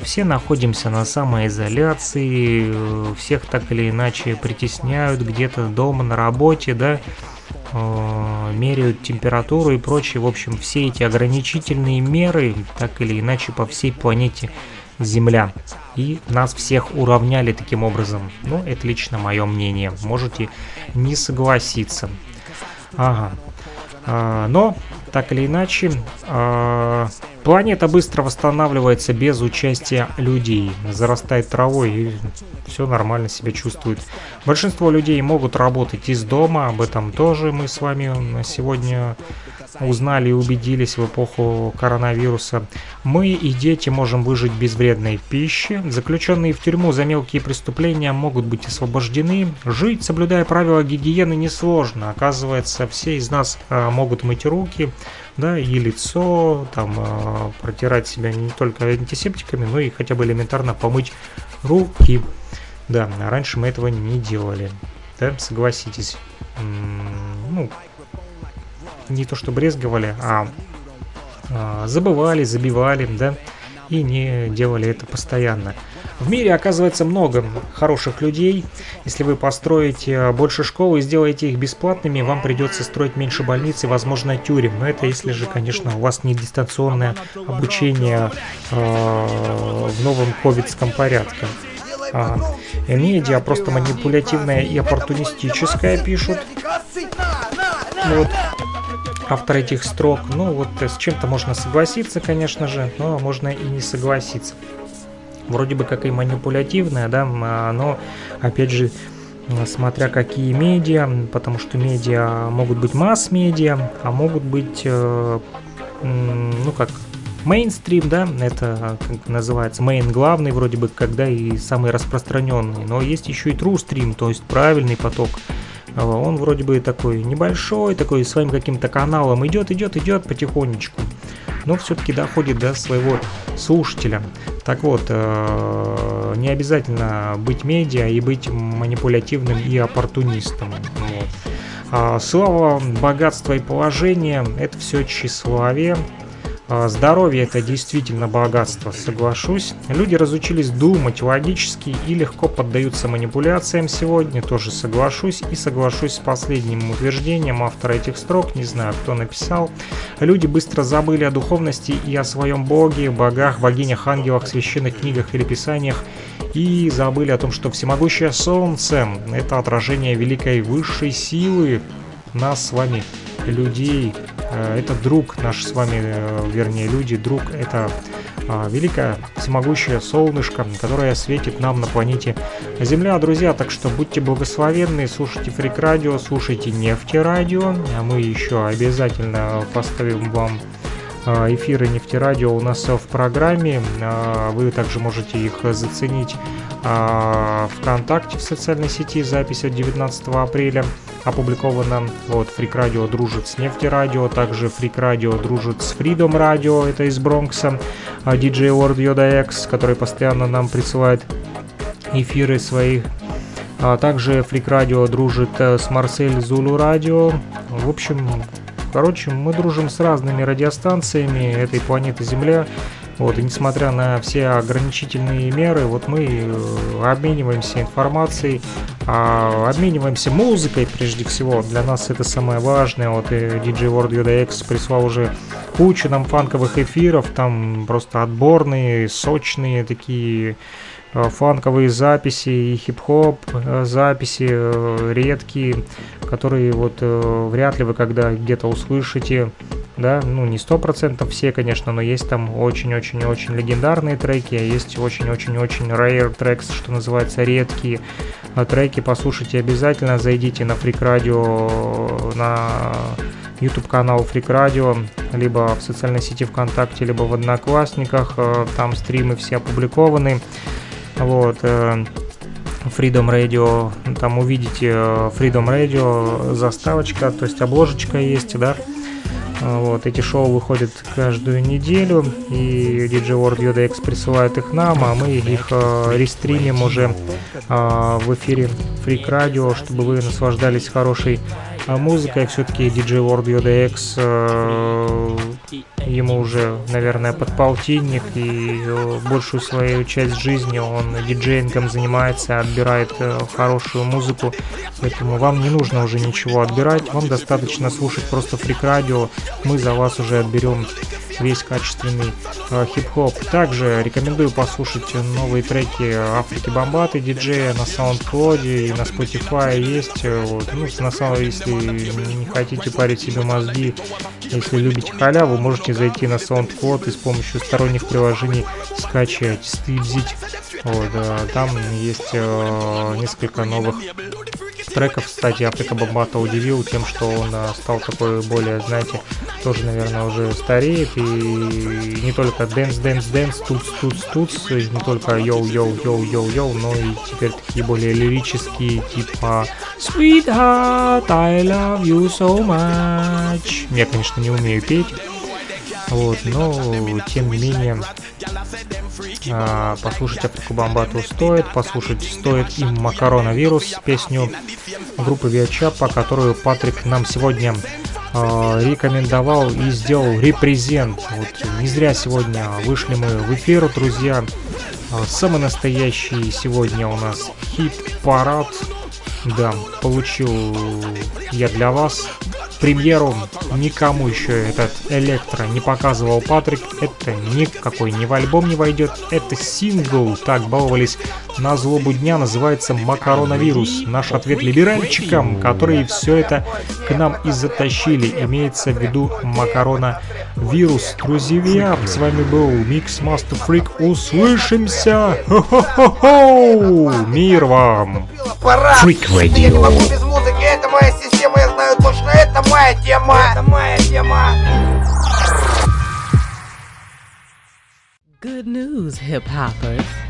все находимся на самоизоляции, всех так или иначе притесняют где-то дома, на работе, да, э, меряют температуру и прочее. В общем, все эти ограничительные меры так или иначе по всей планете Земля. И нас всех уравняли таким образом. Ну, это лично мое мнение. Можете не согласиться. Ага. А, но, так или иначе, а, планета быстро восстанавливается без участия людей. Зарастает травой и все нормально себя чувствует. Большинство людей могут работать из дома, об этом тоже мы с вами сегодня узнали и убедились в эпоху коронавируса. Мы и дети можем выжить без вредной пищи. Заключенные в тюрьму за мелкие преступления могут быть освобождены. Жить, соблюдая правила гигиены, несложно. Оказывается, все из нас а, могут мыть руки, да, и лицо, там, а, протирать себя не только антисептиками, но и хотя бы элементарно помыть руки. Да, раньше мы этого не делали. Да, согласитесь. Ну, не то что брезговали, а, а, забывали, забивали, да, и не делали это постоянно. В мире оказывается много хороших людей. Если вы построите а, больше школ и сделаете их бесплатными, вам придется строить меньше больниц и, возможно, тюрем. Но это если же, конечно, у вас не дистанционное обучение э, в новом ковидском порядке. А, медиа просто манипулятивная и оппортунистическая пишут. Вот автор этих строк. Ну, вот с чем-то можно согласиться, конечно же, но можно и не согласиться. Вроде бы как и манипулятивное, да, но, опять же, смотря какие медиа, потому что медиа могут быть масс-медиа, а могут быть, э, ну как, мейнстрим, да, это как называется, мейн главный вроде бы, когда и самый распространенный, но есть еще и true stream, то есть правильный поток, он вроде бы такой небольшой, такой своим каким-то каналом идет, идет, идет потихонечку. Но все-таки доходит до своего слушателя. Так вот, э, не обязательно быть медиа и быть манипулятивным и оппортунистом. Вот. А слава, богатство и положение – это все тщеславие, а, Здоровье это действительно богатство, соглашусь. Люди разучились думать логически и легко поддаются манипуляциям сегодня, тоже соглашусь. И соглашусь с последним утверждением автора этих строк, не знаю кто написал. Люди быстро забыли о духовности и о своем боге, богах, богинях, ангелах, священных книгах или писаниях. И забыли о том, что всемогущее солнце – это отражение великой высшей силы нас с вами, людей, Э, это друг наш с вами, э, вернее люди, друг это а, великое всемогущее солнышко, которое светит нам на планете Земля, друзья. Так что будьте благословенны, слушайте Фрик Радио, слушайте Нефти Радио. А мы еще обязательно поставим вам эфиры нефтерадио у нас в программе. А, вы также можете их заценить а, ВКонтакте в социальной сети. Запись от 19 апреля опубликована. Вот, Фрик Радио дружит с Нефтерадио, также Фрик Радио дружит с Freedom Радио, это из Бронкса. DJ World Yoda X, который постоянно нам присылает эфиры своих а также Фрик Радио дружит э, с Марсель Зулу Радио. В общем, короче, мы дружим с разными радиостанциями этой планеты Земля. Вот, и несмотря на все ограничительные меры, вот мы э, обмениваемся информацией, а, обмениваемся музыкой прежде всего. Для нас это самое важное. Вот и DJ World UDX прислал уже кучу нам фанковых эфиров, там просто отборные, сочные такие Э, фанковые записи и хип-хоп э, записи э, редкие, которые вот вряд ли вы когда где-то услышите, да, ну не сто процентов все, конечно, но есть там очень-очень-очень легендарные треки, а есть очень-очень-очень rare tracks, что называется, редкие треки, послушайте обязательно, зайдите на Freak Radio, на YouTube канал Freak Radio, либо в социальной сети ВКонтакте, либо в Одноклассниках, там стримы все опубликованы. Вот. Э, Freedom Radio, там увидите э, Freedom Radio заставочка, то есть обложечка есть, да. Э, вот, эти шоу выходят каждую неделю, и DJ World UDX присылает их нам, а мы их э, рестримим уже в эфире Freak Radio, чтобы вы наслаждались хорошей музыкой. Все-таки DJ World UDX ему уже, наверное, под полтинник, и э, большую свою часть жизни он диджеингом занимается, отбирает э, хорошую музыку, поэтому вам не нужно уже ничего отбирать, вам достаточно слушать просто фрик-радио, мы за вас уже отберем весь качественный э, хип-хоп. Также рекомендую послушать новые треки Африки Бомбаты, диджея на SoundCloud и на Spotify есть. Э, вот. Ну, на самом если не хотите парить себе мозги, если любите халяву, можете зайти на SoundCloud и с помощью сторонних приложений скачать, стильзить. Вот, э, там есть э, несколько новых треков. Кстати, Африка Бомбата удивил тем, что он э, стал такой более, знаете, тоже, наверное, уже стареет. И не только dance, dance, dance, туц, туц, туц, не только yo, yo, yo, yo, yo, но и теперь такие более лирические, типа Sweetheart, I love you so much. Я, конечно, не умею петь. Вот, но тем не менее а, послушать Африку Бомбату стоит, послушать стоит и Макаронавирус, песню группы Виачапа, которую Патрик нам сегодня э, рекомендовал и сделал репрезент. Вот не зря сегодня вышли мы в эфир, друзья. Самый настоящий сегодня у нас хит-парад. Да, получил я для вас премьеру никому еще этот электро не показывал Патрик. Это никакой не в альбом не войдет. Это сингл. Так баловались на злобу дня. Называется Макаронавирус. Наш ответ либеральчикам, которые все это к нам и затащили. Имеется в виду Макаронавирус. Друзья, с вами был Микс Master Freak. Услышимся! Хо-хо-хо-хо! Мир вам! Freak Radio это моя система, я знаю точно, это моя тема Это моя тема Good news, hip-hoppers.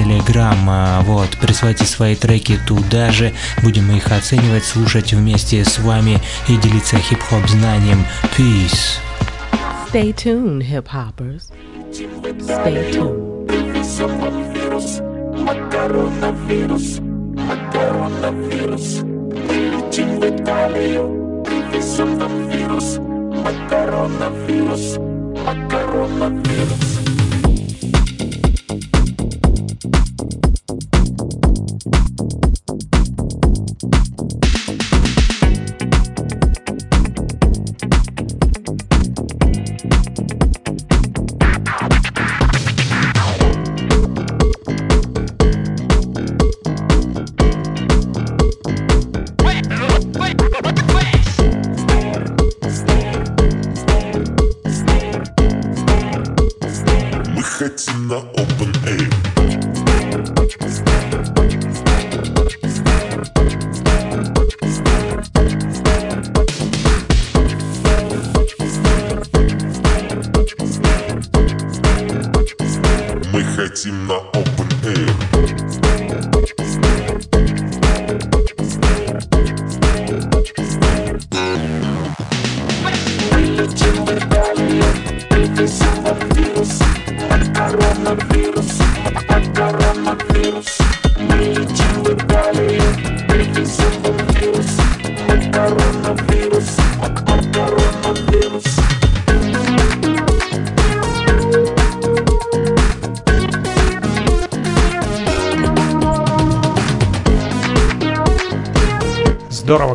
Telegram. Вот, присылайте свои треки туда же, будем их оценивать, слушать вместе с вами и делиться хип-хоп знанием. Peace. Stay tuned, hip-hoppers. Stay tuned. Макаронавирус, макаронавирус, прилетим в Италию, привезем нам вирус, макаронавирус, макаронавирус. No.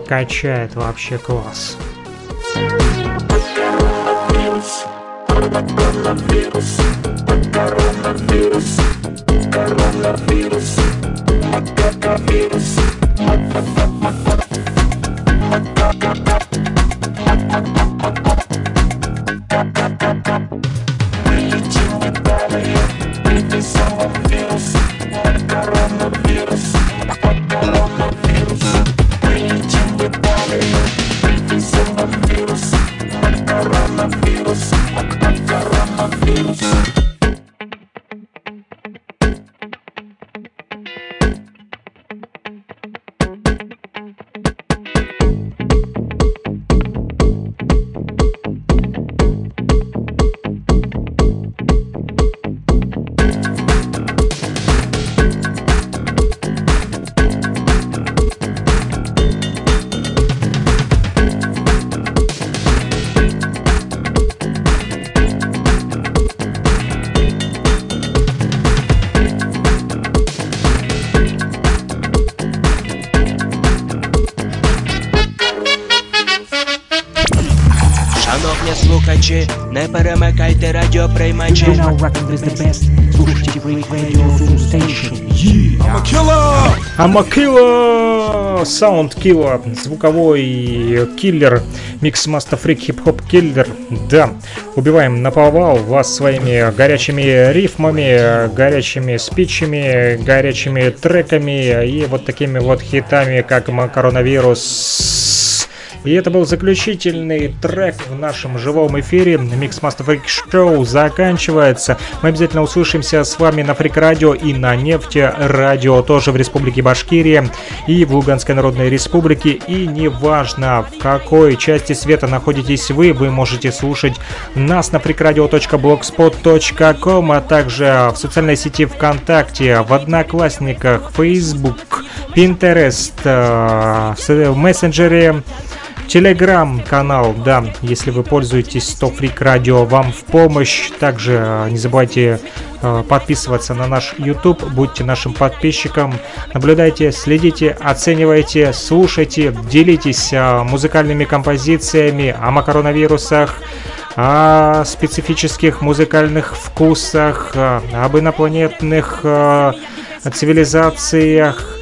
Качает, вообще класс. Шановні killer! Sound killer, звуковой киллер, Mix Master Freak хип-хоп киллер. Да, убиваем на повал вас своими горячими рифмами, горячими спичами, горячими треками и вот такими вот хитами, как коронавирус. И это был заключительный трек в нашем живом эфире. Mix Master Freak Show заканчивается. Мы обязательно услышимся с вами на Фрик Радио и на Нефте Радио, тоже в Республике Башкирия и в Луганской Народной Республике. И неважно, в какой части света находитесь вы, вы можете слушать нас на freakradio.blogspot.com, а также в социальной сети ВКонтакте, в Одноклассниках, Facebook, Pinterest, э, в мессенджере Телеграм-канал, да, если вы пользуетесь, то Freak Radio вам в помощь. Также э, не забывайте э, подписываться на наш YouTube, будьте нашим подписчиком, наблюдайте, следите, оценивайте, слушайте, делитесь э, музыкальными композициями о макаронавирусах, о специфических музыкальных вкусах, об инопланетных цивилизациях,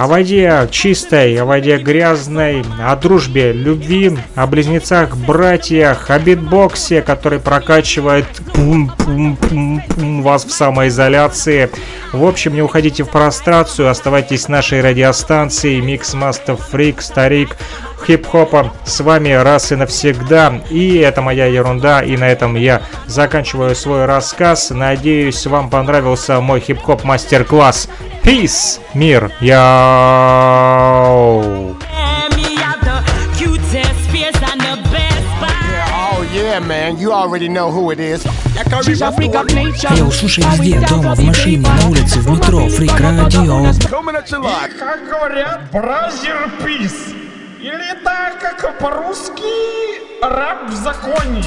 о воде чистой, о воде грязной, о дружбе, любви, о близнецах, братьях, о битбоксе, который прокачивает пум-пум-пум-пум вас в самоизоляции. В общем, не уходите в прострацию, оставайтесь с нашей радиостанцией Mix Master Freak, Старик, хип-хопа с вами раз и навсегда. И это моя ерунда, и на этом я заканчиваю свой рассказ. Надеюсь, вам понравился мой хип-хоп мастер-класс. Peace, мир, яу! Oh yeah, man, you already know who it is. Я услышал везде, дома, в машине, на улице, в метро, Radio. И как говорят, бразер пис. Или так, как по-русски, раб в законе.